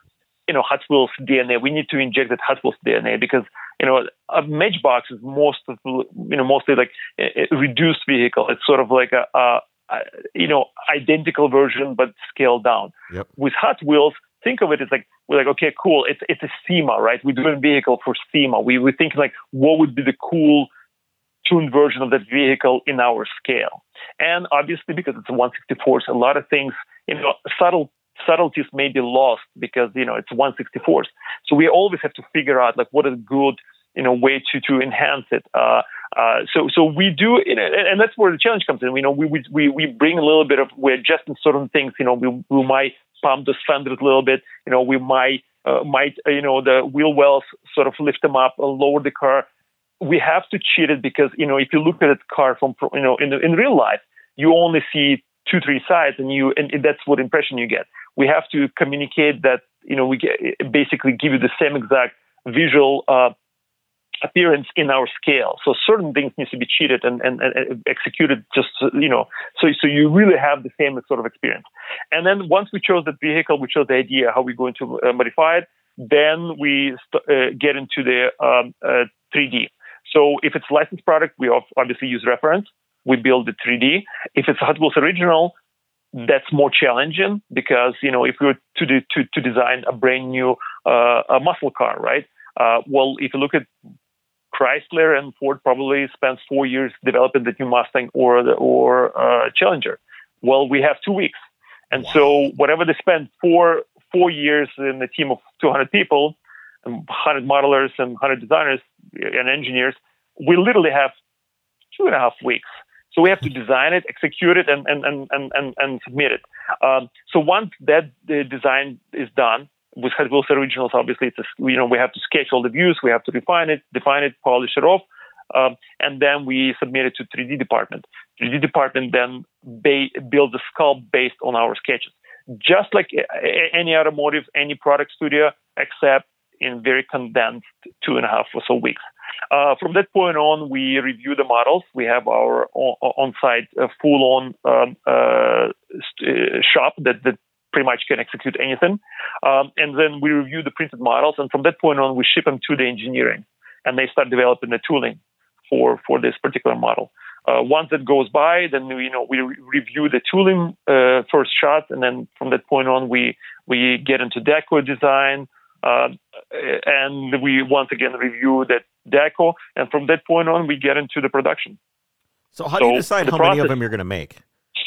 Speaker 7: you know, Hot Wheels DNA. We need to inject that Hot Wheels DNA because, you know, a Matchbox is most of, you know, mostly like a reduced vehicle. It's sort of like a, a, a you know, identical version but scaled down.
Speaker 3: Yep.
Speaker 7: With Hot Wheels, think of it as like we're like, okay, cool. It's it's a SEMA, right? We're doing a vehicle for SEMA. We we think like what would be the cool tuned version of that vehicle in our scale. And obviously, because it's a 164, a lot of things, you know, subtle subtleties may be lost because you know it's 164. So we always have to figure out like what is good, you know, way to to enhance it. Uh, uh, so so we do, you know, and and that's where the challenge comes in. You know, we we we bring a little bit of we're adjusting certain things. You know, we we might pump the fenders a little bit. You know, we might uh, might uh, you know the wheel wells sort of lift them up, uh, lower the car. We have to cheat it because you know if you look at a car from you know in in real life, you only see two three sides, and you and that's what impression you get. We have to communicate that you know we get, basically give you the same exact visual uh, appearance in our scale. So certain things need to be cheated and, and, and executed just you know so so you really have the same sort of experience. And then once we chose the vehicle, we chose the idea how we're going to uh, modify it. Then we st- uh, get into the um, uh, 3D. So if it's licensed product, we obviously use reference. We build the 3D. If it's Hot Wheels original, that's more challenging because you know if we were to do, to, to design a brand new uh, a muscle car, right? Uh, well, if you look at Chrysler and Ford, probably spends four years developing the new Mustang or the, or uh, Challenger. Well, we have two weeks, and so whatever they spend four four years in a team of 200 people, and 100 modelers and 100 designers, and engineers, we literally have two and a half weeks. So we have to design it, execute it, and and and and and, submit it. Um, so once that the design is done with Hot Originals, obviously it's a, you know we have to sketch all the views, we have to refine it, define it, polish it off, um, and then we submit it to 3D department. 3D department then ba- builds a sculpt based on our sketches, just like a- any automotive, any product studio, except in very condensed two and a half or so weeks. Uh, from that point on, we review the models. We have our on-site uh, full-on um, uh, st- shop that, that pretty much can execute anything. Um, and then we review the printed models, and from that point on, we ship them to the engineering, and they start developing the tooling for for this particular model. Uh, once that goes by, then you know we re- review the tooling uh, first shot, and then from that point on, we we get into deco design, uh, Uh, and we once again review that deco, and from that point on, we get into the production.
Speaker 3: So how do you decide how process, many of them you're going to make?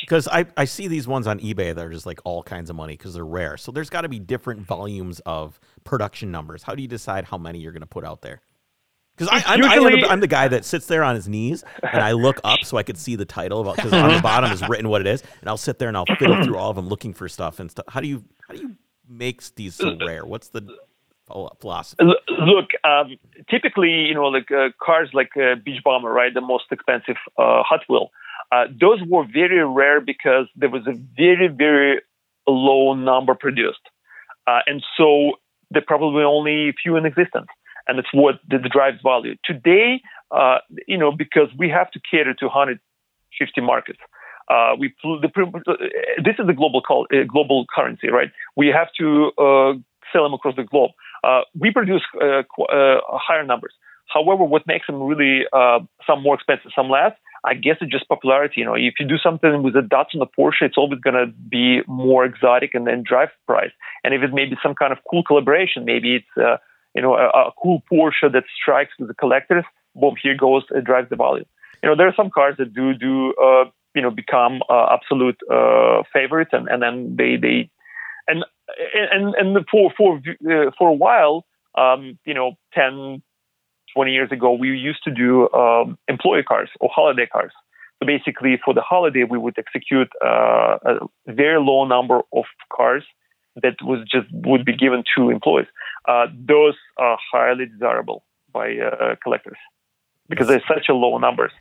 Speaker 3: Because I, I see these ones on eBay that are just like all kinds of money because they're rare. So there's got to be different volumes of production numbers. How do you decide how many you're going to put out there? Because I'm, usually... I'm, the guy that sits there on his knees and I look up so I could see the title because on the bottom is written what it is, and I'll sit there and I'll fiddle through all of them looking for stuff and stuff. How do you how do you make these so rare? What's the philosophy?
Speaker 7: Look, um, typically, you know, like uh, cars like uh, Beach Bomber, right, the most expensive uh, Hot Wheel. Uh, those were very rare because there was a very very low number produced, uh, and so there probably only a few in existence and it's what the, the drives value. Today, uh, you know, because we have to cater to 150 markets. Uh, we the, this is the global call, uh, global currency, right? We have to uh, sell them across the globe. Uh, we produce uh, higher numbers. However, what makes them really some more expensive, some less, I guess it's just popularity. You know, if you do something with a Datsun or Porsche, it's always going to be more exotic and then drive price. And if it may be some kind of cool collaboration, maybe it's uh, you know, a, a cool Porsche that strikes the collectors, boom, here goes, it drives the value. You know, there are some cars that do do uh, you know become uh, absolute uh, favorites, and, and then they they and and and for for uh, for a while, um, you know, 10, 20 years ago, we used to do um, employee cars or holiday cars. So basically, for the holiday, we would execute uh, a very low number of cars that was just would be given to employees. Uh, those are highly desirable by uh, collectors because there's such a low numbers.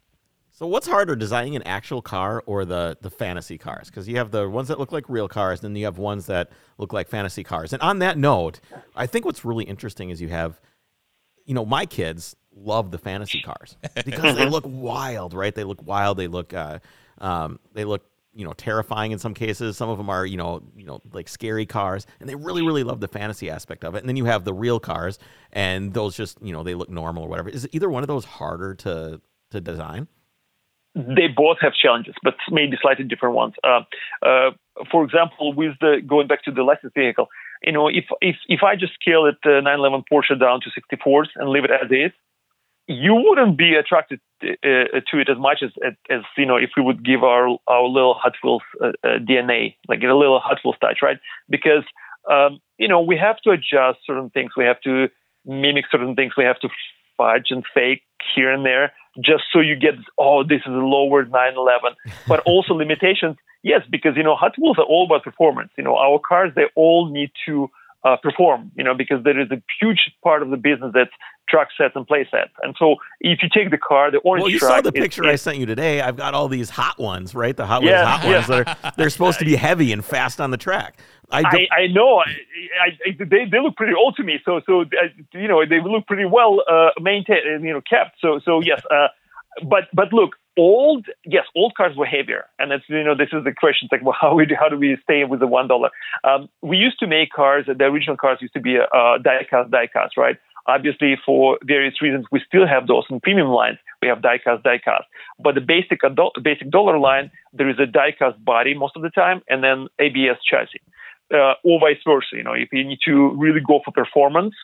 Speaker 3: So what's harder, designing an actual car or the the fantasy cars? Because you have the ones that look like real cars, and then you have ones that look like fantasy cars. And on that note, I think what's really interesting is you have, you know, my kids love the fantasy cars [LAUGHS] because they look [LAUGHS] wild, right? They look wild. They look, uh, um, they look you know terrifying in some cases. Some of them are you know you know like scary cars, and they really really love the fantasy aspect of it. And then you have the real cars, and those just you know they look normal or whatever. Is either one of those harder to to design?
Speaker 7: They both have challenges, but maybe slightly different ones. Uh, uh, for example, with the going back to the licensed vehicle, you know, if if if I just scale it uh, 911 Porsche down to 64s and leave it as is, you wouldn't be attracted to, uh, to it as much as, as you know if we would give our our little Hot Wheels uh, uh, DNA, like a little Hot Wheels touch, right? Because um, you know we have to adjust certain things, we have to mimic certain things, we have to fudge and fake here and there, just so you get oh this is a lower 911, [LAUGHS] but also limitations. Yes, because you know Hot Wheels are all about performance. You know our cars they all need to uh, perform, you know, because there is a huge part of the business that's truck sets and play sets. And so if you take the car, the orange
Speaker 3: Well, you saw the picture I sent you today. I've got all these hot ones, right? The Hot yeah, hot yeah. ones. They're, they're supposed to be [LAUGHS] heavy and fast on the track.
Speaker 7: I, I, I, know. I, I, they, they look pretty old to me. So, so uh, you know, they look pretty well uh, maintained, you know, kept. So, so yes. Uh, but, but look, old, yes, old cars were heavier, and that's you know this is the question. It's like, well, [LAUGHS] how we how do we stay with the one dollar? Um, we used to make cars. The original cars used to be a die-cast, die-cast, right? Obviously, for various reasons, we still have those in premium lines. We have die-cast, die-cast. But the basic adult, basic dollar line, there is a die-cast body most of the time, and then ABS chassis, uh, or vice versa. You know, if you need to really go for performance,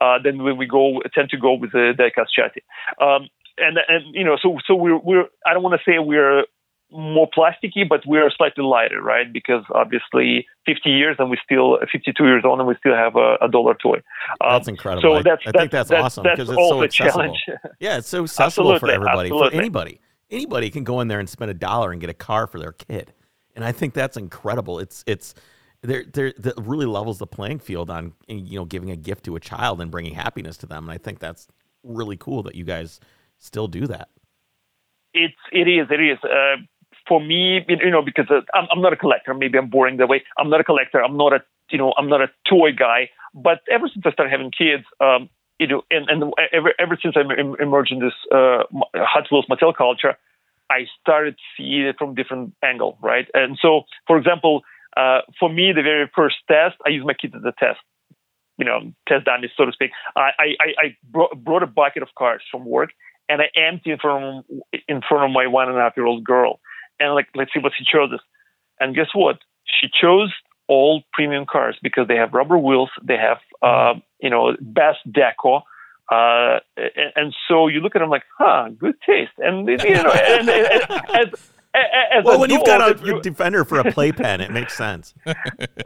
Speaker 7: uh, then we, we go tend to go with the die-cast chassis. Um, and and you know, so so we're we're I don't want to say we're more plasticky, but we're slightly lighter, right? Because obviously 50 years and we still 52 years old and we still have a, a dollar toy. Um,
Speaker 3: That's incredible.
Speaker 7: So
Speaker 3: I-
Speaker 7: that's,
Speaker 3: I think that's awesome
Speaker 7: That's
Speaker 3: because it's so accessible.
Speaker 7: challenge.
Speaker 3: Yeah, it's so accessible for
Speaker 7: Absolutely,
Speaker 3: everybody, for anybody. Anybody can go in there and spend a dollar and get a car for their kid, and I think that's incredible. It's it's there there that really levels the playing field on you know giving a gift to a child and bringing happiness to them, and I think that's really cool that you guys still do that.
Speaker 7: it's it is it is. Uh, for me you know because uh, I'm, I'm not a collector. Maybe i'm boring that way. I'm not a collector. I'm not a you know i'm not a toy guy. But ever since i started having kids um you know and, and ever ever since em- emerged in this uh hot wheels mattel culture i started seeing it from different angle right? And so for example uh for me the very first test i use my kids as a test. You know, test dummies, so to speak. I I, I brought, brought a bucket of cars from work, and I emptied in front of in front of my one and a half year old girl, and like, let's see what she chose. And guess what? She chose all premium cars because they have rubber wheels, they have uh, you know best deco. Uh, and, and so you look at them like, huh, good taste, and you know, and, and, as, as
Speaker 3: Well, when you've got a your defender for a playpen, it makes sense. [LAUGHS]
Speaker 7: uh,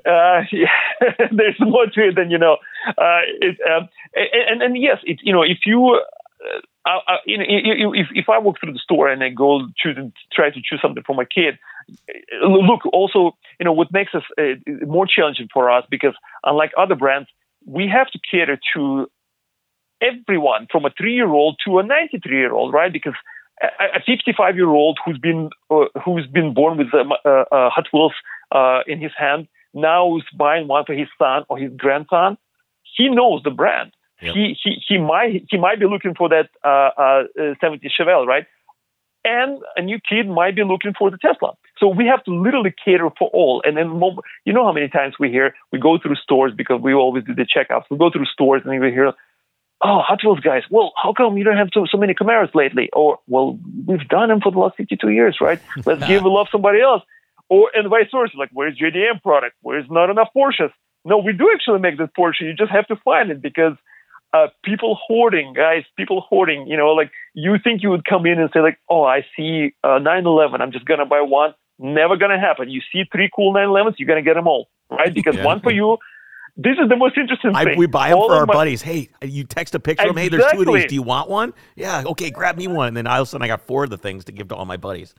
Speaker 7: yeah, [LAUGHS] there's more to it than you know. Uh, it, um, and, and yes, it, you know, if you, uh, uh, you know, if if I walk through the store and I go choose and try to choose something for my kid, uh, look, also, you know, what makes us uh, more challenging for us because unlike other brands, we have to cater to everyone from a three-year-old to a 93-year-old, right? Because a 55 year old who's been uh, who's been born with um, uh, uh, Hot Wheels uh, in his hand now is buying one for his son or his grandson. He knows the brand.
Speaker 3: Yep.
Speaker 7: He he he might he might be looking for that uh, uh, 70 Chevelle, right? And a new kid might be looking for the Tesla. So we have to literally cater for all. And then you know how many times we hear we go through stores because we always do the checkups. We go through stores and we hear oh, Hot Wheels guys, well, how come you don't have so, so many Camaros lately? Or, well, we've done them for the last 52 years, right? [LAUGHS] Let's give love somebody else. Or, and vice versa, like, where's JDM product? Where's not enough Porsches? No, we do actually make this Porsche. You just have to find it because uh, people hoarding, guys, people hoarding, you know, like, you think you would come in and say, like, oh, I see uh, 911, I'm just going to buy one. Never going to happen. You see three cool 911s, you're going to get them all, right? Because
Speaker 3: Yeah.
Speaker 7: one for you. This is the most interesting
Speaker 3: I,
Speaker 7: thing.
Speaker 3: we buy them
Speaker 7: All
Speaker 3: for our
Speaker 7: my-
Speaker 3: buddies. Hey, you text a picture of them. Hey, there's two of these. Do you want one? Yeah. Okay, grab me one. And then all of a sudden, I got four of the things to give to all my buddies.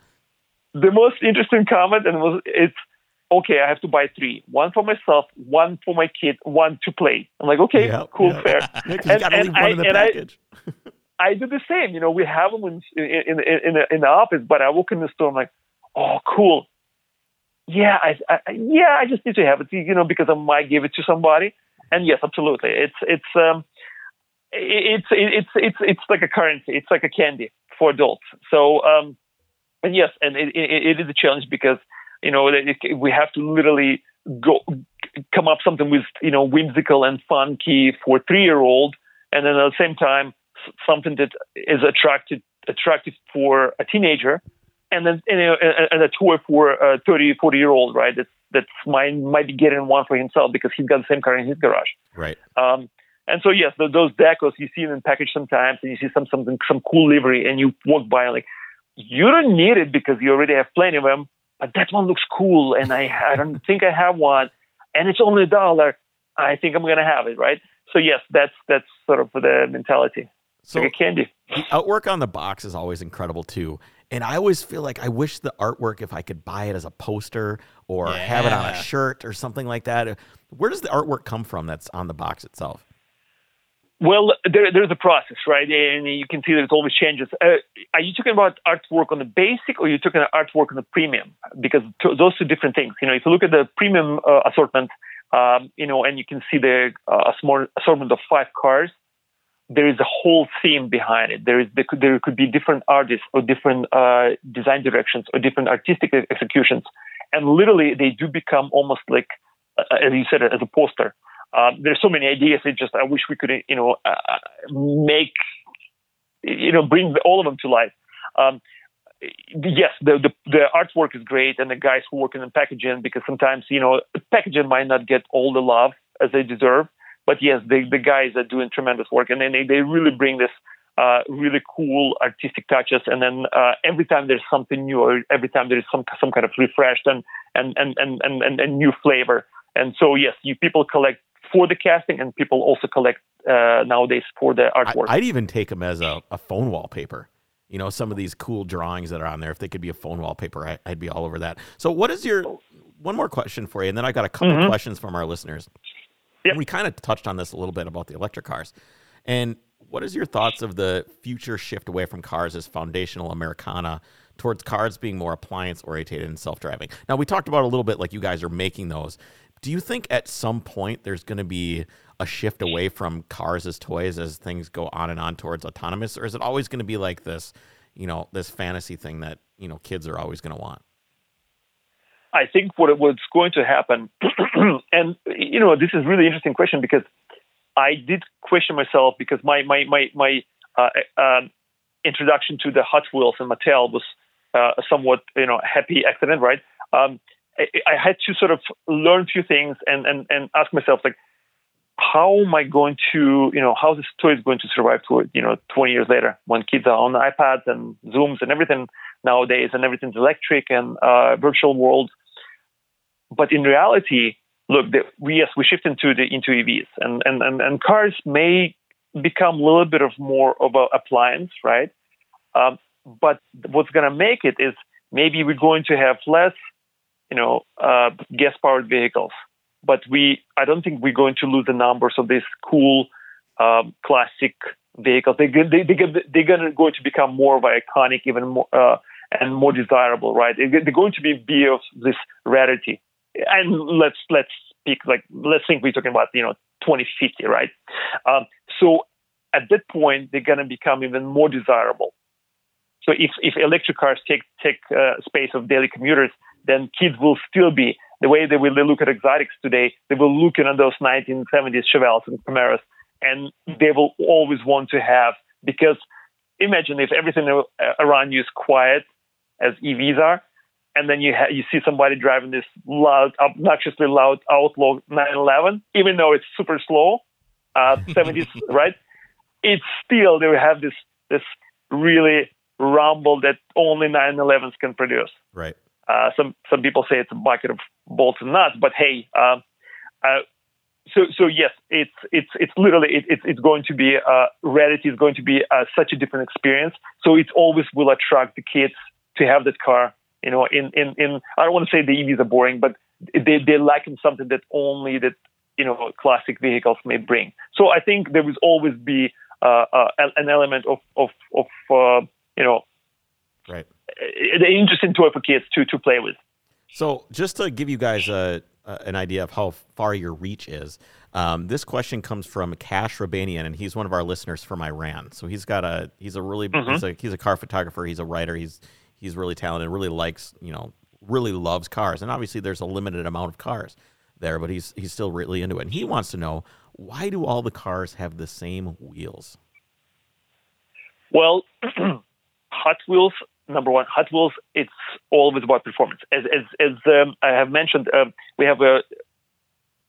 Speaker 7: the most interesting comment and was it's okay i have to buy three. One for myself one for my kid one to play. I'm like okay
Speaker 3: Yeah,
Speaker 7: cool
Speaker 3: yeah.
Speaker 7: fair. [LAUGHS]
Speaker 3: Yeah, 'cause you
Speaker 7: And- and I- and I-
Speaker 3: package. [LAUGHS]
Speaker 7: I do the same you know we have them in in in, in, the, in the office but i walk in the store i'm like oh cool. Yeah I, I yeah i just need to have it you know because i might give it to somebody. And yes absolutely. It's it's um it's it's it's it's like a currency. It's like a candy for adults. So um and yes, and it, it, it is a challenge because you know it, we have to literally go come up something with you know whimsical and funky for three year old, and then at the same time something that is attractive attractive for a teenager, and then and, and a toy for a 30, 40 year old, right? That's that's might might be getting one for himself because he's got the same car in his garage.
Speaker 3: Right.
Speaker 7: Um, and so yes, th those decos you see them in package sometimes, and you see some something some cool livery, and you walk by like you don't need it because you already have plenty of them. But that one looks cool, and I I don't think I have one, and it's only a dollar. I think I'm gonna have it, right? So yes, that's that's sort of the mentality.
Speaker 3: So
Speaker 7: like a candy.
Speaker 3: the artwork on the box is always incredible too. And I always feel like I wish the artwork, if I could buy it as a poster or have it on a shirt or something like that. Where does the artwork come from that's on the box itself?
Speaker 7: Well, there, there's a process, right? And you can see that it always changes. Uh, are you talking about artwork on the basic or are you talking about artwork on the premium? Because t- those two different things. You know, if you look at the premium uh, assortment, um, you know, and you can see the uh, small assortment of five cars, there is a whole theme behind it. There is there could, there could be different artists or different uh, design directions or different artistic executions, and literally they do become almost like, uh, as you said, as a poster. Um, there's so many ideas. It just I wish we could, you know, uh, make, you know, bring all of them to life. Um, yes, the, the the artwork is great, and the guys who work in the packaging because sometimes you know packaging might not get all the love as they deserve. But yes, the the guys are doing tremendous work, and then they, they really bring this uh, really cool artistic touches, and then uh, every time there's something new, or every time there is some some kind of refreshed and and and and and, and, and new flavor. And so yes, you people collect for the casting, and people also collect uh, nowadays for the artwork.
Speaker 3: I, would even take them as a, a phone wallpaper. You know, some of these cool drawings that are on there. If they could be a phone wallpaper, I, would be all over that. So, what is your one more question for you, and then I got a couple
Speaker 7: Mhm.
Speaker 3: questions from our listeners.
Speaker 7: Yep.
Speaker 3: We kind of touched on this a little bit about the electric cars, and what is your thoughts of the future shift away from cars as foundational Americana towards cars being more appliance oriented and self driving? Now, we talked about a little bit like you guys are making those. Do you think at some point there's going to be a shift away from cars as toys as things go on and on towards autonomous, or is it always going to be like this, you know, this fantasy thing that you know kids are always going to want?
Speaker 7: I think what what's going to happen, [CLEARS THROAT] and you know, this is really interesting question because I did question myself because my my my my uh, um, introduction to the Hot Wheels and Mattel was uh, a somewhat you know happy accident, right? Um, I, had to sort of learn a few things and and and ask myself like, how am I going to you know how this toy is going to survive to you know 20 years later when kids are on iPads and Zooms and everything nowadays and everything's electric and uh, virtual world but in reality, look, the, we, yes, we shift into the into EVs, and, and and and cars may become a little bit of more of a appliance, right? Um, but what's going to make it is maybe we're going to have less, you know, uh, gas-powered vehicles. But we, I don't think we're going to lose the numbers of these cool um, classic vehicles. They they they they're going to going to become more of iconic, even more uh, and more desirable, right? They're going to be be of this rarity and let's let's speak like let's think we're talking about you know 2050 right um, so at that point they're going to become even more desirable so if, if electric cars take take uh, space of daily commuters then kids will still be the way they will look at exotics today they will look at those 1970s chevelles and camaros and they will always want to have because imagine if everything around you is quiet as evs are and then you ha- you see somebody driving this loud, obnoxiously loud Outlaw 911, even though it's super slow, uh, [LAUGHS] 70s, right? It's still they will have this this really rumble that only 911s can produce.
Speaker 3: Right.
Speaker 7: Uh, some some people say it's a bucket of bolts and nuts, but hey, uh, uh, so so yes, it's it's it's literally it, it's it's going to be uh, reality is going to be uh, such a different experience. So it always will attract the kids to have that car you know, in, in, in I don't want to say the EVs are boring, but they, they lack in something that only that, you know, classic vehicles may bring. So I think there will always be an element of, of, of you know,
Speaker 3: right.
Speaker 7: An interesting toy for kids to, to play with.
Speaker 3: So just to give you guys a, an idea of how far your reach is, um, this question comes from Cash Rabanian, and he's one of our listeners from Iran. So he's got a he's a really
Speaker 7: Mhm.
Speaker 3: he's a he's a car photographer. He's a writer. He's he's really talented. Really likes you know really loves cars, and obviously there's a limited amount of cars there, but he's he's still really into it. And he wants to know why do all the cars have the same wheels?
Speaker 7: Well, [CLEARS THROAT] Hot Wheels, number one, Hot Wheels, it's always about performance. As as, as um, I have mentioned, um, we have a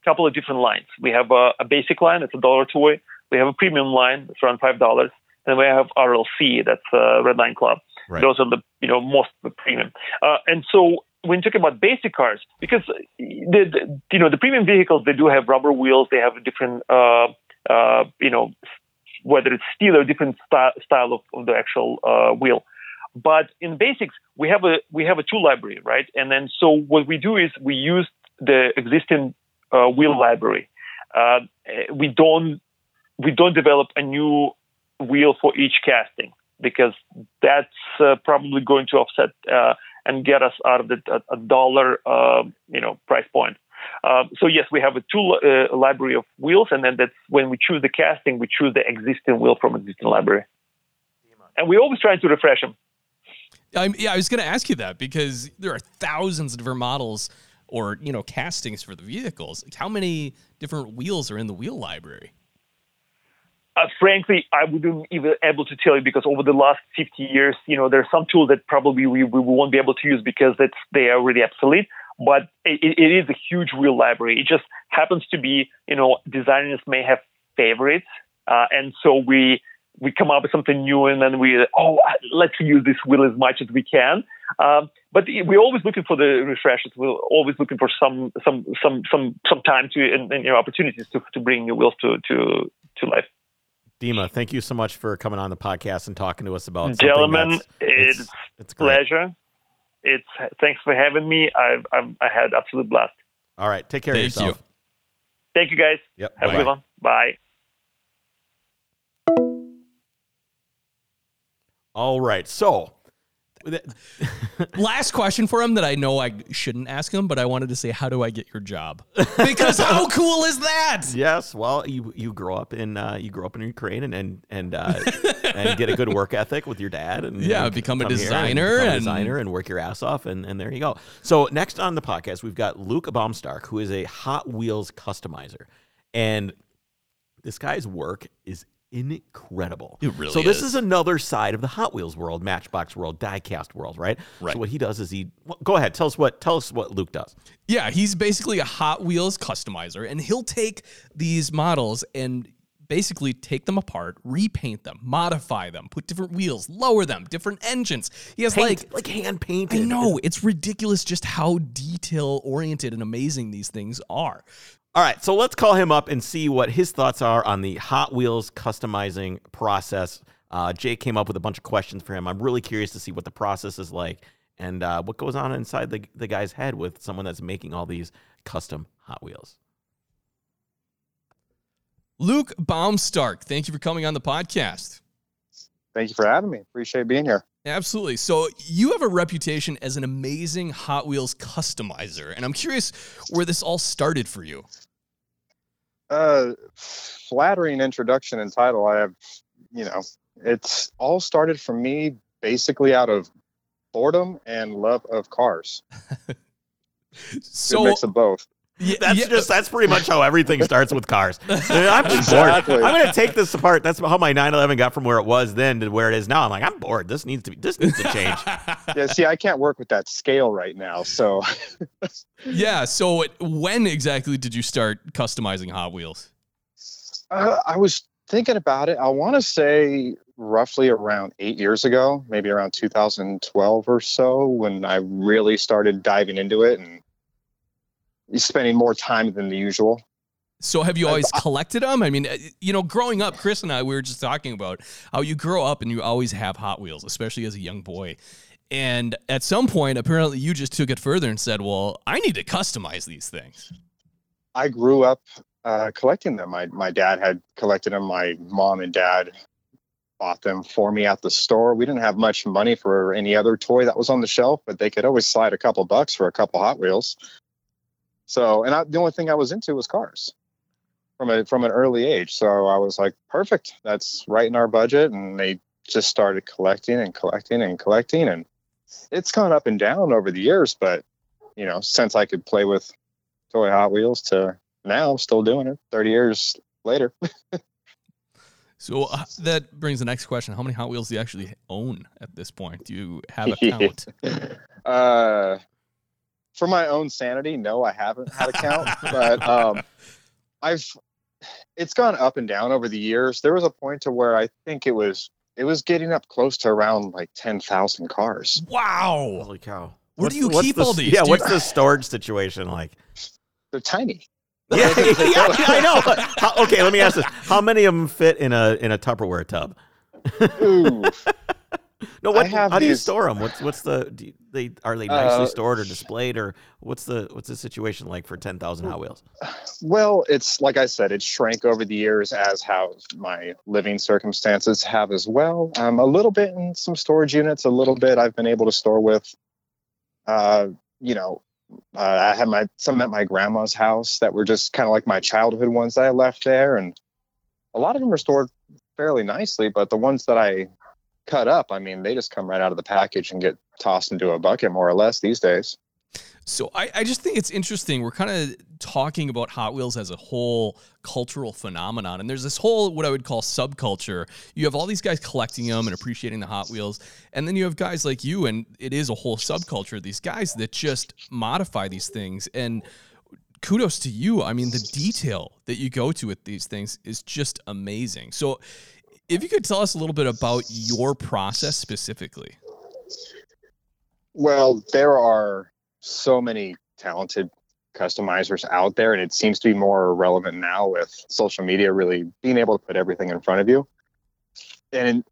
Speaker 7: couple of different lines. We have a, a basic line, it's a dollar toy. We have a premium line, it's around five dollars. And we have RLC, that's uh, Red Line Club.
Speaker 3: Right.
Speaker 7: Those are the you know most premium. Uh, and so when you talk about basic cars, because the, the you know the premium vehicles they do have rubber wheels, they have a different uh, uh, you know whether it's steel or different style, style of, of the actual uh, wheel. But in basics, we have a we have a tool library, right? And then so what we do is we use the existing uh, wheel library. Uh, we don't we don't develop a new wheel for each casting because that's uh, probably going to offset uh, and get us out of the a, dollar uh, you know price point. Uh, so yes, we have a tool library of wheels, and then that's when we choose the casting, we choose the existing wheel from existing library, and we always try to refresh them.
Speaker 4: I'm, yeah, I was going to ask you that because there are thousands of different models or you know castings for the vehicles. How many different wheels are in the wheel library?
Speaker 7: Uh, frankly, I wouldn't even able to tell you because over the last 50 years, you know, there are some tools that probably we, we won't be able to use because that's they are already obsolete. But it, it is a huge wheel library. It just happens to be, you know, designers may have favorites, uh, and so we we come up with something new and then we oh let's use this wheel as much as we can. Um, but we're always looking for the refreshes. We're always looking for some some some some some time to and, and you know, opportunities to to bring new wheels to to to life.
Speaker 3: Dima, thank you so much for coming on the podcast and talking to us about.
Speaker 7: Gentlemen, it's,
Speaker 3: it's, it's
Speaker 7: pleasure. It's thanks for having me. I've, I've I had absolute blast.
Speaker 3: All right, take care
Speaker 4: Thank
Speaker 3: of yourself.
Speaker 7: Thank you guys.
Speaker 3: Yep.
Speaker 7: Have
Speaker 3: bye.
Speaker 7: a good one. Bye.
Speaker 3: All right, so [LAUGHS]
Speaker 4: Last question for him that I know I shouldn't ask him, but I wanted to say, how do I get your job? [LAUGHS] Because how cool is that?
Speaker 3: yes, well, you you grow up in uh, you grow up in Ukraine and and and, uh, and get a good work ethic with your dad and
Speaker 4: Yeah,
Speaker 3: and
Speaker 4: become a designer
Speaker 3: become a
Speaker 4: and-
Speaker 3: designer and work your ass off and and there you go. So next on the podcast we've got Luke Baumstark who is a Hot Wheels customizer, and this guy's work is incredible.
Speaker 4: It really
Speaker 3: So this
Speaker 4: is.
Speaker 3: is another side of the Hot Wheels world, Matchbox world, diecast world, right?
Speaker 4: Right.
Speaker 3: So what he does is he well, go ahead, tell us what tell us what Luke does.
Speaker 4: Yeah, he's basically a Hot Wheels customizer, and he'll take these models and basically take them apart, repaint them, modify them, put different wheels, lower them, different engines. He has
Speaker 3: Paint,
Speaker 4: like
Speaker 3: like hand painted.
Speaker 4: I know it's ridiculous just how detail oriented and amazing these things are.
Speaker 3: All right, so let's call him up and see what his thoughts are on the Hot Wheels customizing process. Uh, Jake came up with a bunch of questions for him. I'm really curious to see what the process is like and uh, what goes on inside the, the guy's head with someone that's making all these custom Hot Wheels.
Speaker 4: Luke Baumstark, thank you for coming on the podcast.
Speaker 8: Thank you for having me. Appreciate being here.
Speaker 4: Absolutely. So you have a reputation as an amazing Hot Wheels customizer, and I'm curious where this all started for you.
Speaker 8: Uh, flattering introduction and title. I have, you know, it's all started for me basically out of boredom and love of cars. [LAUGHS]
Speaker 4: So
Speaker 8: mix of both.
Speaker 4: Yeah,
Speaker 3: That's
Speaker 4: yeah,
Speaker 3: just that's pretty much how everything starts with cars. [LAUGHS] I'm just
Speaker 8: Exactly.
Speaker 3: bored. I'm going to take this apart. That's how my 911 got from where it was then to where it is now. I'm like, I'm bored. This needs to be. This needs to change. [LAUGHS]
Speaker 8: Yeah, see, I can't work with that scale right now. So [LAUGHS]
Speaker 4: yeah. So when exactly did you start customizing Hot Wheels?
Speaker 8: uh, I was thinking about it. I want to say roughly around eight years ago, maybe around 2012 or so, when I really started diving into it and spending more time than the usual.
Speaker 4: So have you always collected them? I mean, uh, you know, growing up, Chris and I, we were just talking about how you grow up and you always have Hot Wheels, especially as a young boy. And at some point, apparently, you just took it further and said, "Well, I need to customize these things."
Speaker 8: I grew up uh, collecting them. My my dad had collected them. My mom and dad bought them for me at the store. We didn't have much money for any other toy that was on the shelf, but they could always slide a couple bucks for a couple Hot Wheels. So, and I, the only thing I was into was cars from a from an early age. So I was like, perfect. That's right in our budget. And they just started collecting and collecting and collecting, and it's gone up and down over the years. But you know, since I could play with toy Hot Wheels to now, I'm still doing it 30 years later. [LAUGHS]
Speaker 4: So uh, that brings the next question: How many Hot Wheels do you actually own at this point? Do you have a [LAUGHS] count?
Speaker 8: uh, for my own sanity, no, I haven't had a count, [LAUGHS] but um, I've it's gone up and down over the years. There was a point to where I think it was it was getting up close to around like 10,000 cars.
Speaker 4: wow.
Speaker 3: Holy cow!
Speaker 4: Where
Speaker 3: What's
Speaker 4: do you keep
Speaker 3: the-
Speaker 4: all these?
Speaker 3: Yeah, what's the storage situation like?
Speaker 8: They're tiny. [LAUGHS]
Speaker 3: Yeah, yeah, I know. How, okay, let me ask this: How many of them fit in a in a Tupperware tub?
Speaker 8: Ooh. [LAUGHS]
Speaker 3: No, what?
Speaker 8: Have
Speaker 3: how do you store them? What's what's the? Do you, they are they nicely
Speaker 8: Uh,
Speaker 3: stored or displayed or what's the what's the situation like for ten thousand Hot Wheels?
Speaker 8: Well, it's like I said, it shrank over the years, as how my living circumstances have as well. Um, a little bit in some storage units, a little bit I've been able to store with. Uh, you know, uh, I had my some at my grandma's house that were just kind of like my childhood ones that I left there, and a lot of them are stored fairly nicely. But the ones that I cut up, I mean, they just come right out of the package and get tossed into a bucket more or less these days.
Speaker 4: So I, I just think it's interesting. We're kind of talking about Hot Wheels as a whole cultural phenomenon. And there's this whole, what I would call subculture. You have all these guys collecting them and appreciating the Hot Wheels. And then you have guys like you, and it is a whole subculture. These guys that just modify these things. And kudos to you. I mean, the detail that you go to with these things is just amazing. So If you could tell us a little bit about your process specifically.
Speaker 8: Well, there are so many talented customizers out there, and it seems to be more relevant now with social media really being able to put everything in front of you. And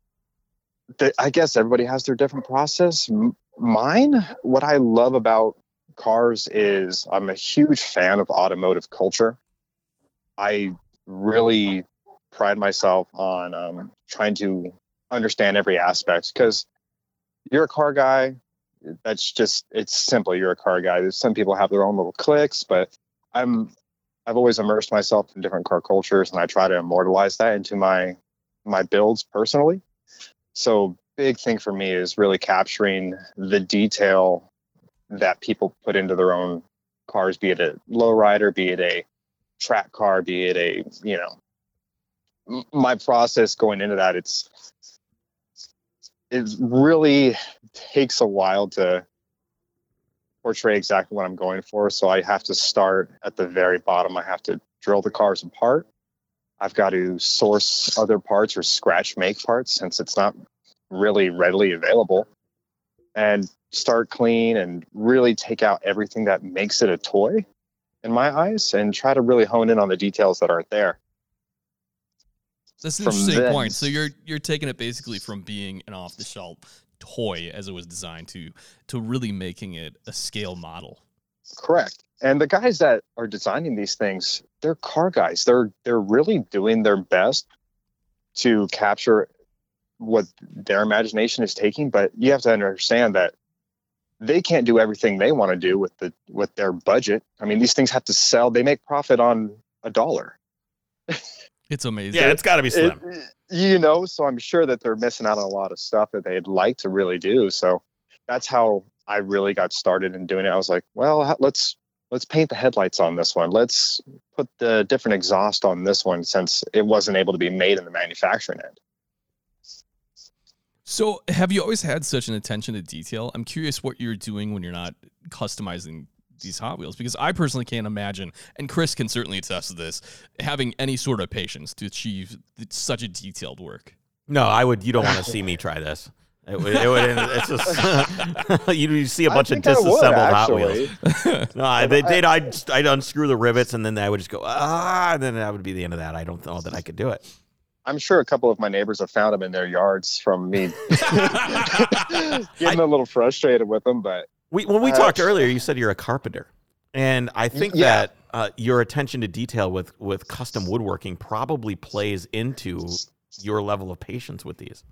Speaker 8: the, I guess everybody has their different process. Mine, what I love about cars is I'm a huge fan of automotive culture. I really pride myself on um, trying to understand every aspect because you're a car guy. That's just it's simple. You're a car guy. Some people have their own little cliques, but I'm I've always immersed myself in different car cultures, and I try to immortalize that into my my builds personally. So big thing for me is really capturing the detail that people put into their own cars, be it a lowrider, be it a track car, be it a you know. My process going into that, it's it really takes a while to portray exactly what I'm going for. So I have to start at the very bottom. I have to drill the cars apart. I've got to source other parts or scratch make parts since it's not really readily available and start clean and really take out everything that makes it a toy in my eyes and try to really hone in on the details that aren't there.
Speaker 4: That's an interesting
Speaker 8: then-
Speaker 4: point. So you're you're taking it basically from being an off the shelf toy as it was designed to to really making it a scale model.
Speaker 8: Correct. And the guys that are designing these things, they're car guys. They're they're really doing their best to capture what their imagination is taking, but you have to understand that they can't do everything they want to do with the with their budget. I mean, these things have to sell. They make profit on a dollar. [LAUGHS]
Speaker 4: It's amazing.
Speaker 3: Yeah, it's got to be slim.
Speaker 8: It- you know, so I'm sure that they're missing out on a lot of stuff that they'd like to really do. So that's how I really got started in doing it. I was like, well, let's let's paint the headlights on this one. Let's put the different exhaust on this one since it wasn't able to be made in the manufacturing end.
Speaker 4: So, have you always had such an attention to detail? I'm curious what you're doing when you're not customizing these Hot Wheels because I personally can't imagine, and Chris can certainly attest to this, having any sort of patience to achieve such a detailed work.
Speaker 3: No, I would. You don't want to see me try this. It would. It would it's just [LAUGHS] you, you see a bunch of
Speaker 8: think I would,
Speaker 3: disassembled Hot. Wheels. [LAUGHS] No, I, they, they'd, I'd, I'd unscrew the rivets and then I would just go ah, and then that would be the end of that. I don't know that I could do it.
Speaker 8: I'm sure a couple of my neighbors have found them in their yards from me [LAUGHS] getting a little frustrated with them, but
Speaker 3: We when we
Speaker 8: Uh,
Speaker 3: talked earlier, you said you're a carpenter, and I think
Speaker 8: yeah.
Speaker 3: that uh, your attention to detail with with custom woodworking probably plays into your level of patience with these.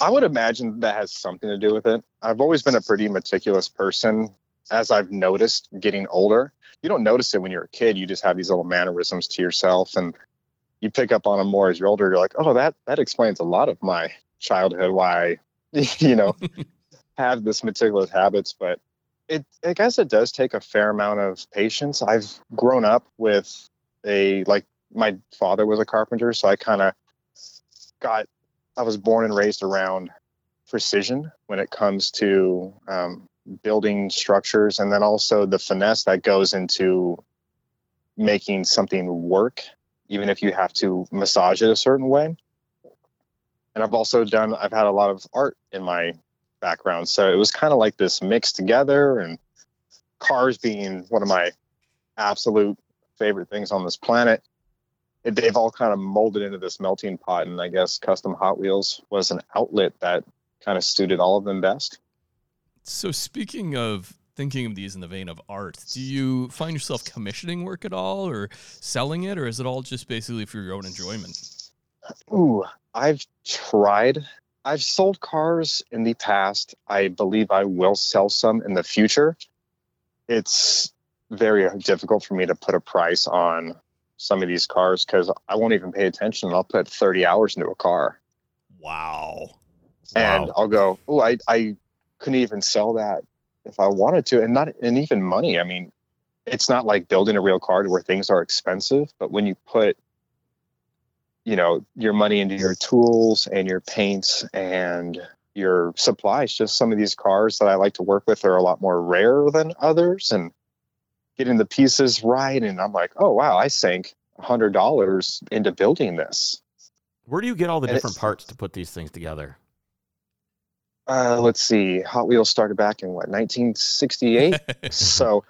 Speaker 8: I would imagine that has something to do with it. I've always been a pretty meticulous person. As I've noticed getting older, you don't notice it when you're a kid. You just have these little mannerisms to yourself, and you pick up on them more as you're older. You're like, oh, that that explains a lot of my childhood. Why, [LAUGHS] you know, have this meticulous habits. But it, I guess, it does take a fair amount of patience. I've grown up with a like my father was a carpenter, so I kind of got I was born and raised around precision when it comes to um, building structures, and then also the finesse that goes into making something work, even if you have to massage it a certain way. And I've also done, I've had a lot of art in my background. So it was kind of like this mixed together, and cars being one of my absolute favorite things on this planet it, they've all kind of molded into this melting pot and i guess custom hot wheels was an outlet that kind of suited all of them best
Speaker 4: So, speaking of thinking of these in the vein of art, do you find yourself commissioning work at all or selling it, or is it all just basically for your own enjoyment?
Speaker 8: ooh i've tried i've sold cars in the past i believe i will sell some in the future it's very difficult for me to put a price on some of these cars because i won't even pay attention i'll put 30 hours into a car
Speaker 4: Wow.
Speaker 8: and
Speaker 3: Wow.
Speaker 8: I'll go, oh, I, I couldn't even sell that if I wanted to, and not and even money. I mean, it's not like building a real car to where things are expensive, but when you put, you know, your money into your tools and your paints and your supplies, just some of these cars that I like to work with are a lot more rare than others, and getting the pieces right, and I'm like, oh wow, I sank a hundred dollars into building this
Speaker 3: Where do you get all the
Speaker 8: And
Speaker 3: different parts to put these things together?
Speaker 8: Uh, let's see. Hot Wheels started back in what 1968. [LAUGHS] so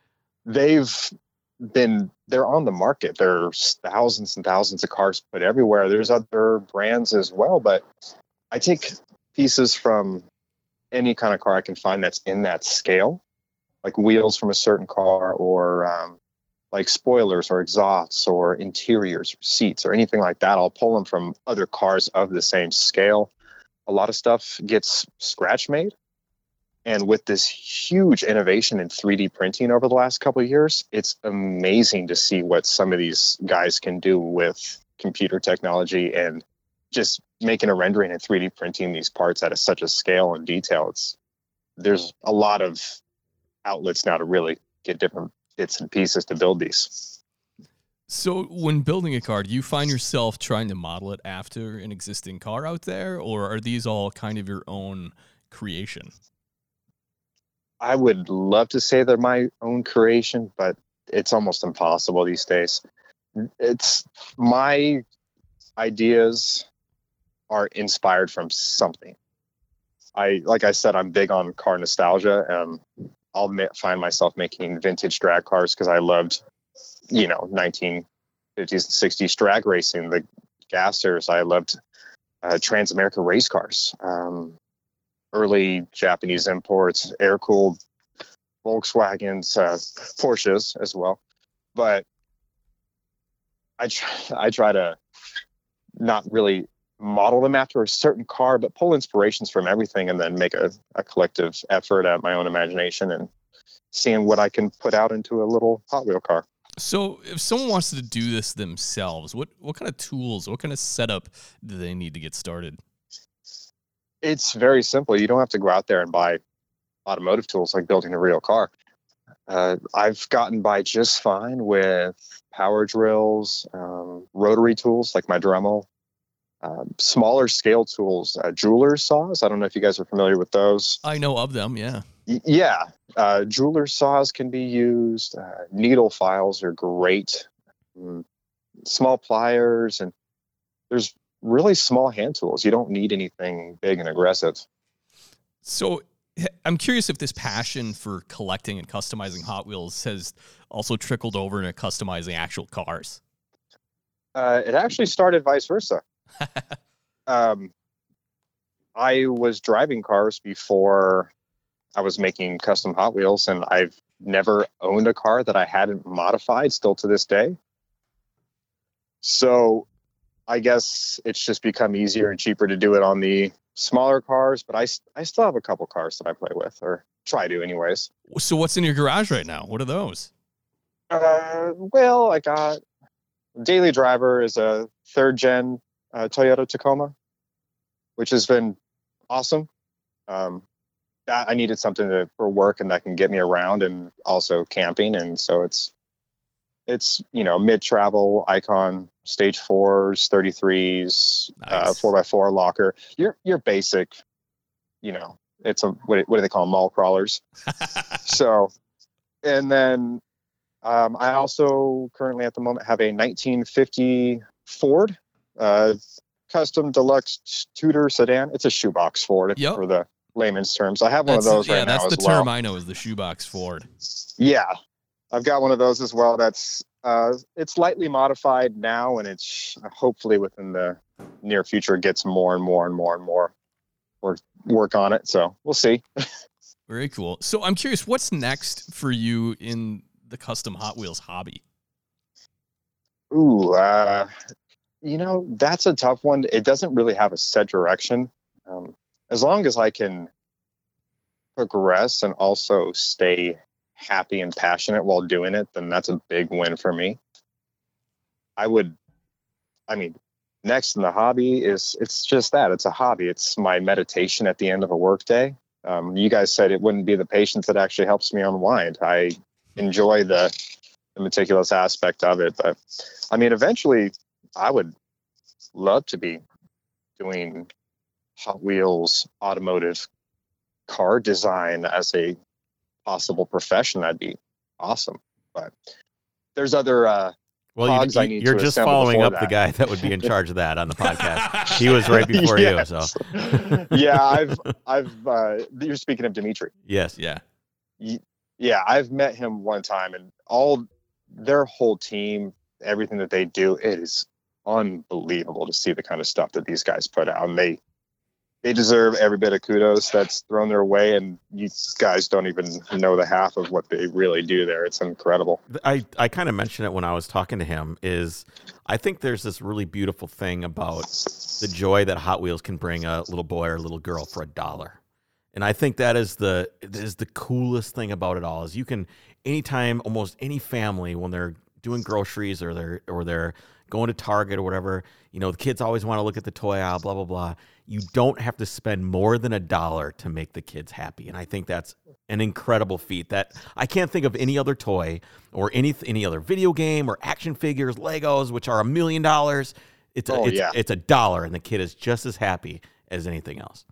Speaker 8: they've been they're on the market. There's thousands and thousands of cars put everywhere. There's other brands as well, but I take pieces from any kind of car I can find that's in that scale, like wheels from a certain car, or um, like spoilers, or exhausts, or interiors, or seats, or anything like that. I'll pull them from other cars of the same scale. A lot of stuff gets scratch made and with this huge innovation in 3D printing over the last couple of years, it's amazing to see what some of these guys can do with computer technology and just making a rendering and 3D printing these parts at a, such a scale and detail. It's there's a lot of outlets now to really get different bits and pieces to build these.
Speaker 4: So, when building a car, do you find yourself trying to model it after an existing car out there, or are these all kind of your own creation?
Speaker 8: I would love to say they're my own creation, but it's almost impossible these days. It's my ideas are inspired from something. I like I said, I'm big on car nostalgia. and I'll ma- find myself making vintage drag cars because I loved, you know, 1950s and 60s drag racing, the gassers. I loved uh, Transamerica race cars. Um, early Japanese imports, air cooled Volkswagens, uh, Porsches as well. But I try, I try to not really model them after a certain car, but pull inspirations from everything and then make a, a collective effort at my own imagination and seeing what I can put out into a little Hot Wheel car.
Speaker 4: So, if someone wants to do this themselves, what what kind of tools, what kind of setup do they need to get started?
Speaker 8: It's very simple. You don't have to go out there and buy automotive tools like building a real car. Uh, I've gotten by just fine with power drills, um, rotary tools like my Dremel, um, smaller scale tools, uh, jeweler's saws. I don't know if you guys are familiar with those.
Speaker 4: I know of them, yeah.
Speaker 8: Y- yeah, uh, jeweler's saws can be used. Uh, needle files are great. Mm, small pliers and there's really small hand tools. You don't need anything big and aggressive.
Speaker 4: So, I'm curious if this passion for collecting and customizing Hot Wheels has also trickled over into customizing actual cars.
Speaker 8: Uh, it actually started vice versa. [LAUGHS] um, I was driving cars before I was making custom Hot Wheels, and I've never owned a car that I hadn't modified still to this day. So I guess it's just become easier and cheaper to do it on the smaller cars, but I, I still have a couple cars that I play with or try to, anyways.
Speaker 4: So, what's in your garage right now? What are those?
Speaker 8: Uh, well, I got Daily Driver is a third gen uh, Toyota Tacoma, which has been awesome. Um, I needed something to, for work and that can get me around and also camping, and so it's it's you know mid travel icon stage fours, thirty threes, uh,
Speaker 4: Nice.
Speaker 8: four x four locker. Your your basic, you know, it's a what, what do they call 'em? mall crawlers. [LAUGHS] So, and then um, I also currently at the moment have a 1950 Ford uh, custom deluxe Tudor sedan. It's a shoebox Ford
Speaker 4: Yep.
Speaker 8: for the layman's terms. I have one of those
Speaker 4: yeah,
Speaker 8: right
Speaker 4: that's
Speaker 8: now
Speaker 4: the
Speaker 8: as well.
Speaker 4: term I know is the shoebox Ford.
Speaker 8: Yeah, I've got one of those as well. That's uh, it's lightly modified now, and it's hopefully within the near future gets more and more and more and more work work on it. So we'll see. [LAUGHS]
Speaker 4: Very cool. So, I'm curious, what's next for you in the custom Hot Wheels hobby?
Speaker 8: Ooh, uh, you know, that's a tough one. It doesn't really have a set direction. Um, as long as I can progress and also stay happy and passionate while doing it, then that's a big win for me. I would, I mean, next in the hobby is it's just that it's a hobby. It's my meditation at the end of a workday. Um, you guys said it wouldn't be the patience that actually helps me unwind. I enjoy the, the meticulous aspect of it, but I mean, eventually, I would love to be doing Hot Wheels automotive car design as a possible profession. That'd be awesome. But there's other uh,
Speaker 3: Well,
Speaker 8: cogs
Speaker 3: you,
Speaker 8: I need
Speaker 3: you're
Speaker 8: to
Speaker 3: just following
Speaker 8: before
Speaker 3: up the guy that would be in charge of that on the podcast. he was right [LAUGHS] before
Speaker 8: Yes.
Speaker 3: you, so
Speaker 8: yeah, I've [LAUGHS] I've uh, you're speaking of Dimitri.
Speaker 3: yes.
Speaker 4: Yeah.
Speaker 8: Yeah, I've met him one time, and all their whole team, everything that they do, it is unbelievable to see the kind of stuff that these guys put out. And they they deserve every bit of kudos that's thrown their way, and you guys don't even know the half of what they really do there. It's incredible.
Speaker 3: I, I kind of mentioned it when I was talking to him is I think there's this really beautiful thing about the joy that Hot Wheels can bring a little boy or a little girl for a dollar. And I think that is the is the coolest thing about it all is you can anytime almost any family when they're doing groceries or they're or they're going to Target or whatever, you know, the kids always want to look at the toy aisle, blah blah blah. You don't have to spend more than a dollar to make the kids happy. And I think that's an incredible feat that I can't think of any other toy or any any other video game or action figures, Legos, which are a million dollars. It's a,
Speaker 8: Oh,
Speaker 3: it's,
Speaker 8: yeah.
Speaker 3: it's a dollar and the kid is just as happy as anything else.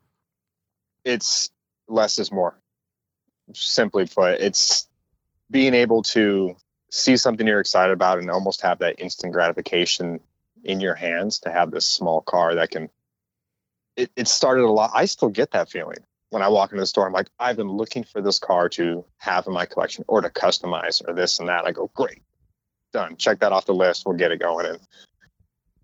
Speaker 8: It's less is more. Simply put, it's being able to see something you're excited about and almost have that instant gratification in your hands to have this small car that can it, it started a lot i still get that feeling when i walk into the store i'm like i've been looking for this car to have in my collection or to customize or this and that i go great done check that off the list we'll get it going and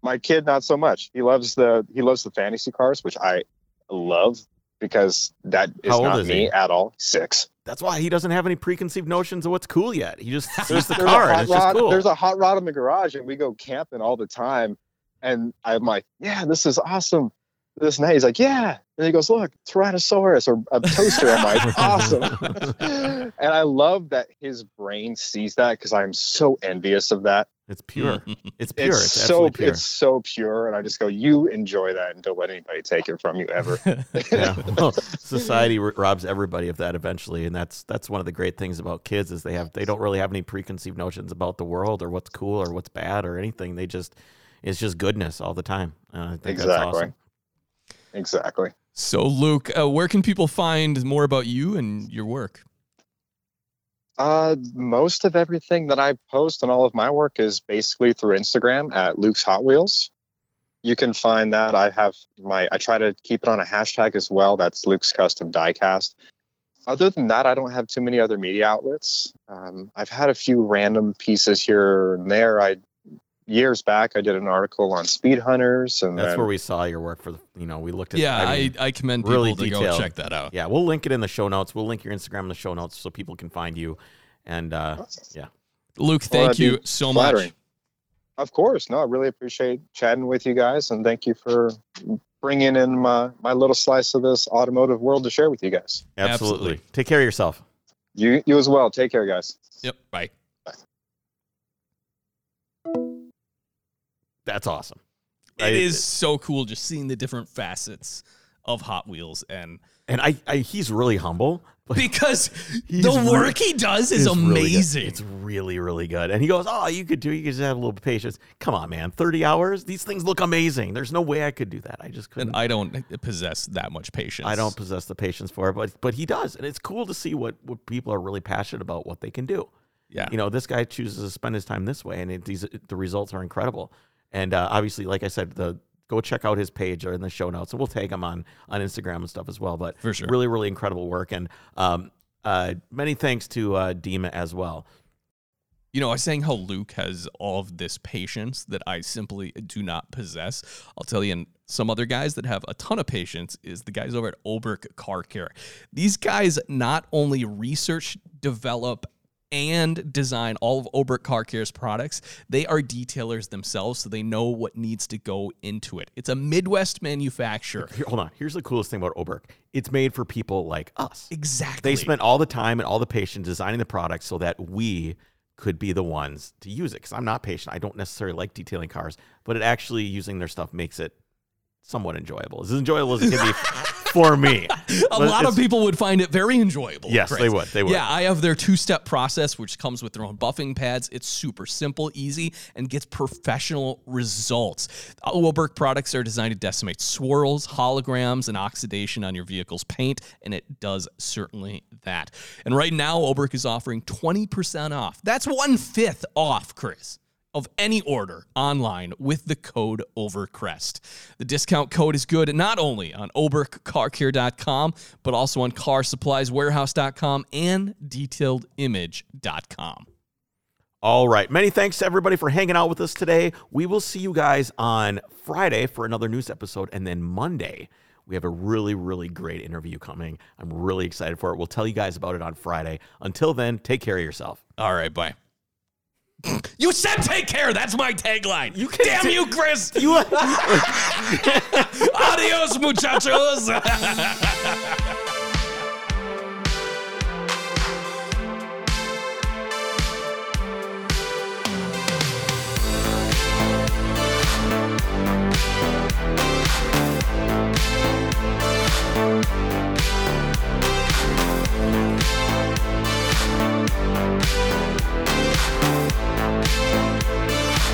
Speaker 8: my kid not so much he loves the he loves the fantasy cars which i love because that is not
Speaker 3: is
Speaker 8: me
Speaker 3: he?
Speaker 8: at all six
Speaker 3: That's why he doesn't have any preconceived notions of what's cool yet. He just sees the [LAUGHS] car and it's just cool.
Speaker 8: There's a hot rod in the garage, and we go camping all the time. And I'm like, "Yeah, this is awesome." This night, he's like, "Yeah," and he goes, "Look, Tyrannosaurus or a toaster." I'm like, [LAUGHS] "Awesome!" and I love that his brain sees that because I'm so envious of that.
Speaker 3: It's pure. [LAUGHS] It's pure.
Speaker 8: It's,
Speaker 3: It's,
Speaker 8: so
Speaker 3: pure.
Speaker 8: it's so pure, and I just go, "You enjoy that, and don't let anybody take it from you ever." [LAUGHS]
Speaker 3: yeah. Well, society robs everybody of that eventually, and that's that's one of the great things about kids is they have they don't really have any preconceived notions about the world or what's cool or what's bad or anything. They just it's just goodness all the time. Uh, I think that's awesome.
Speaker 8: Exactly.
Speaker 4: So, Luke, uh, where can people find more about you and your work?
Speaker 8: Uh, most of everything that I post and all of my work is basically through Instagram at Luke's Hot Wheels. You can find that. I have my, I try to keep it on a hashtag as well. That's Luke's Custom Diecast. Other than that, I don't have too many other media outlets. Um, I've had a few random pieces here and there. I years back, I did an article on Speedhunters, and
Speaker 3: That's
Speaker 8: then,
Speaker 3: where we saw your work for the you know we looked at
Speaker 4: Yeah, I,
Speaker 3: mean,
Speaker 4: I, commend people
Speaker 3: really
Speaker 4: to go check that out.
Speaker 3: yeah we'll link it in the show notes. We'll link your Instagram in the show notes so people can find you. And uh, yeah,
Speaker 4: Luke, thank
Speaker 8: that'd
Speaker 4: you so
Speaker 8: flattering.
Speaker 4: much.
Speaker 8: Of course, no, I really appreciate chatting with you guys, and thank you for bringing in my my little slice of this automotive world to share with you guys.
Speaker 3: absolutely.
Speaker 4: Absolutely.
Speaker 3: Take care of yourself.
Speaker 8: You you as well. Take care, guys.
Speaker 4: Yep. Bye.
Speaker 3: That's awesome.
Speaker 4: It is so cool just seeing the different facets of Hot Wheels and
Speaker 3: and I, I he's really humble. [LAUGHS]
Speaker 4: Because the work he does is
Speaker 3: really
Speaker 4: amazing.
Speaker 3: It's really, really good. And he goes, Oh, you could do you could just have a little patience. Come on, man. 30 hours? These things look amazing. There's no way I could do that. I just couldn't.
Speaker 4: and I don't possess that much patience.
Speaker 3: I don't possess the patience for it, but but he does. And it's cool to see what, what people are really passionate about, what they can do.
Speaker 4: Yeah.
Speaker 3: You know, this guy chooses to spend his time this way, and it, these the results are incredible. And uh, obviously, like I said, the go check out his page or in the show notes, and we'll tag him on on Instagram and stuff as well. But
Speaker 4: For sure.
Speaker 3: really, really incredible work, and um, uh, many thanks to uh, Dima as well.
Speaker 4: You know, I was saying how Luke has all of this patience that I simply do not possess. I'll tell you, and some other guys that have a ton of patience is the guys over at Oberk Car Care. These guys not only research, develop, and design all of Oberk Car Care's products, they are detailers themselves, so they know what needs to go into it. It's a Midwest manufacturer.
Speaker 3: Hold on. Here's the coolest thing about Oberk. It's made for people like us.
Speaker 4: Exactly.
Speaker 3: They spent all the time and all the patience designing the product so that we could be the ones to use it. Because I'm not patient. I don't necessarily like detailing cars, but it actually using their stuff makes it somewhat enjoyable. As enjoyable as it can be [LAUGHS] for me. [LAUGHS]
Speaker 4: a lot of people would find it very enjoyable.
Speaker 3: Yes,
Speaker 4: Chris.
Speaker 3: they would, they would.
Speaker 4: Yeah, I have their two-step process, which comes with their own buffing pads. It's super simple, easy, and gets professional results. Oberk products are designed to decimate swirls, holograms, and oxidation on your vehicle's paint, and it does certainly that. And right now, Oberk is offering 20% off. That's one fifth off, Chris. Of any order online with the code OVERCREST. The discount code is good not only on oberkcarcare.com, but also on carsupplieswarehouse.com and detailedimage.com.
Speaker 3: All right. Many thanks to everybody for hanging out with us today. We will see you guys on Friday for another news episode. And then Monday, we have a really, really great interview coming. I'm really excited for it. We'll tell you guys about it on Friday. Until then, take care of yourself.
Speaker 4: All right, bye. [LAUGHS] You said take care. That's my tagline.
Speaker 3: You can
Speaker 4: Damn
Speaker 3: do-
Speaker 4: you, Chris. [LAUGHS]
Speaker 3: You [LAUGHS]
Speaker 4: Adios, muchachos.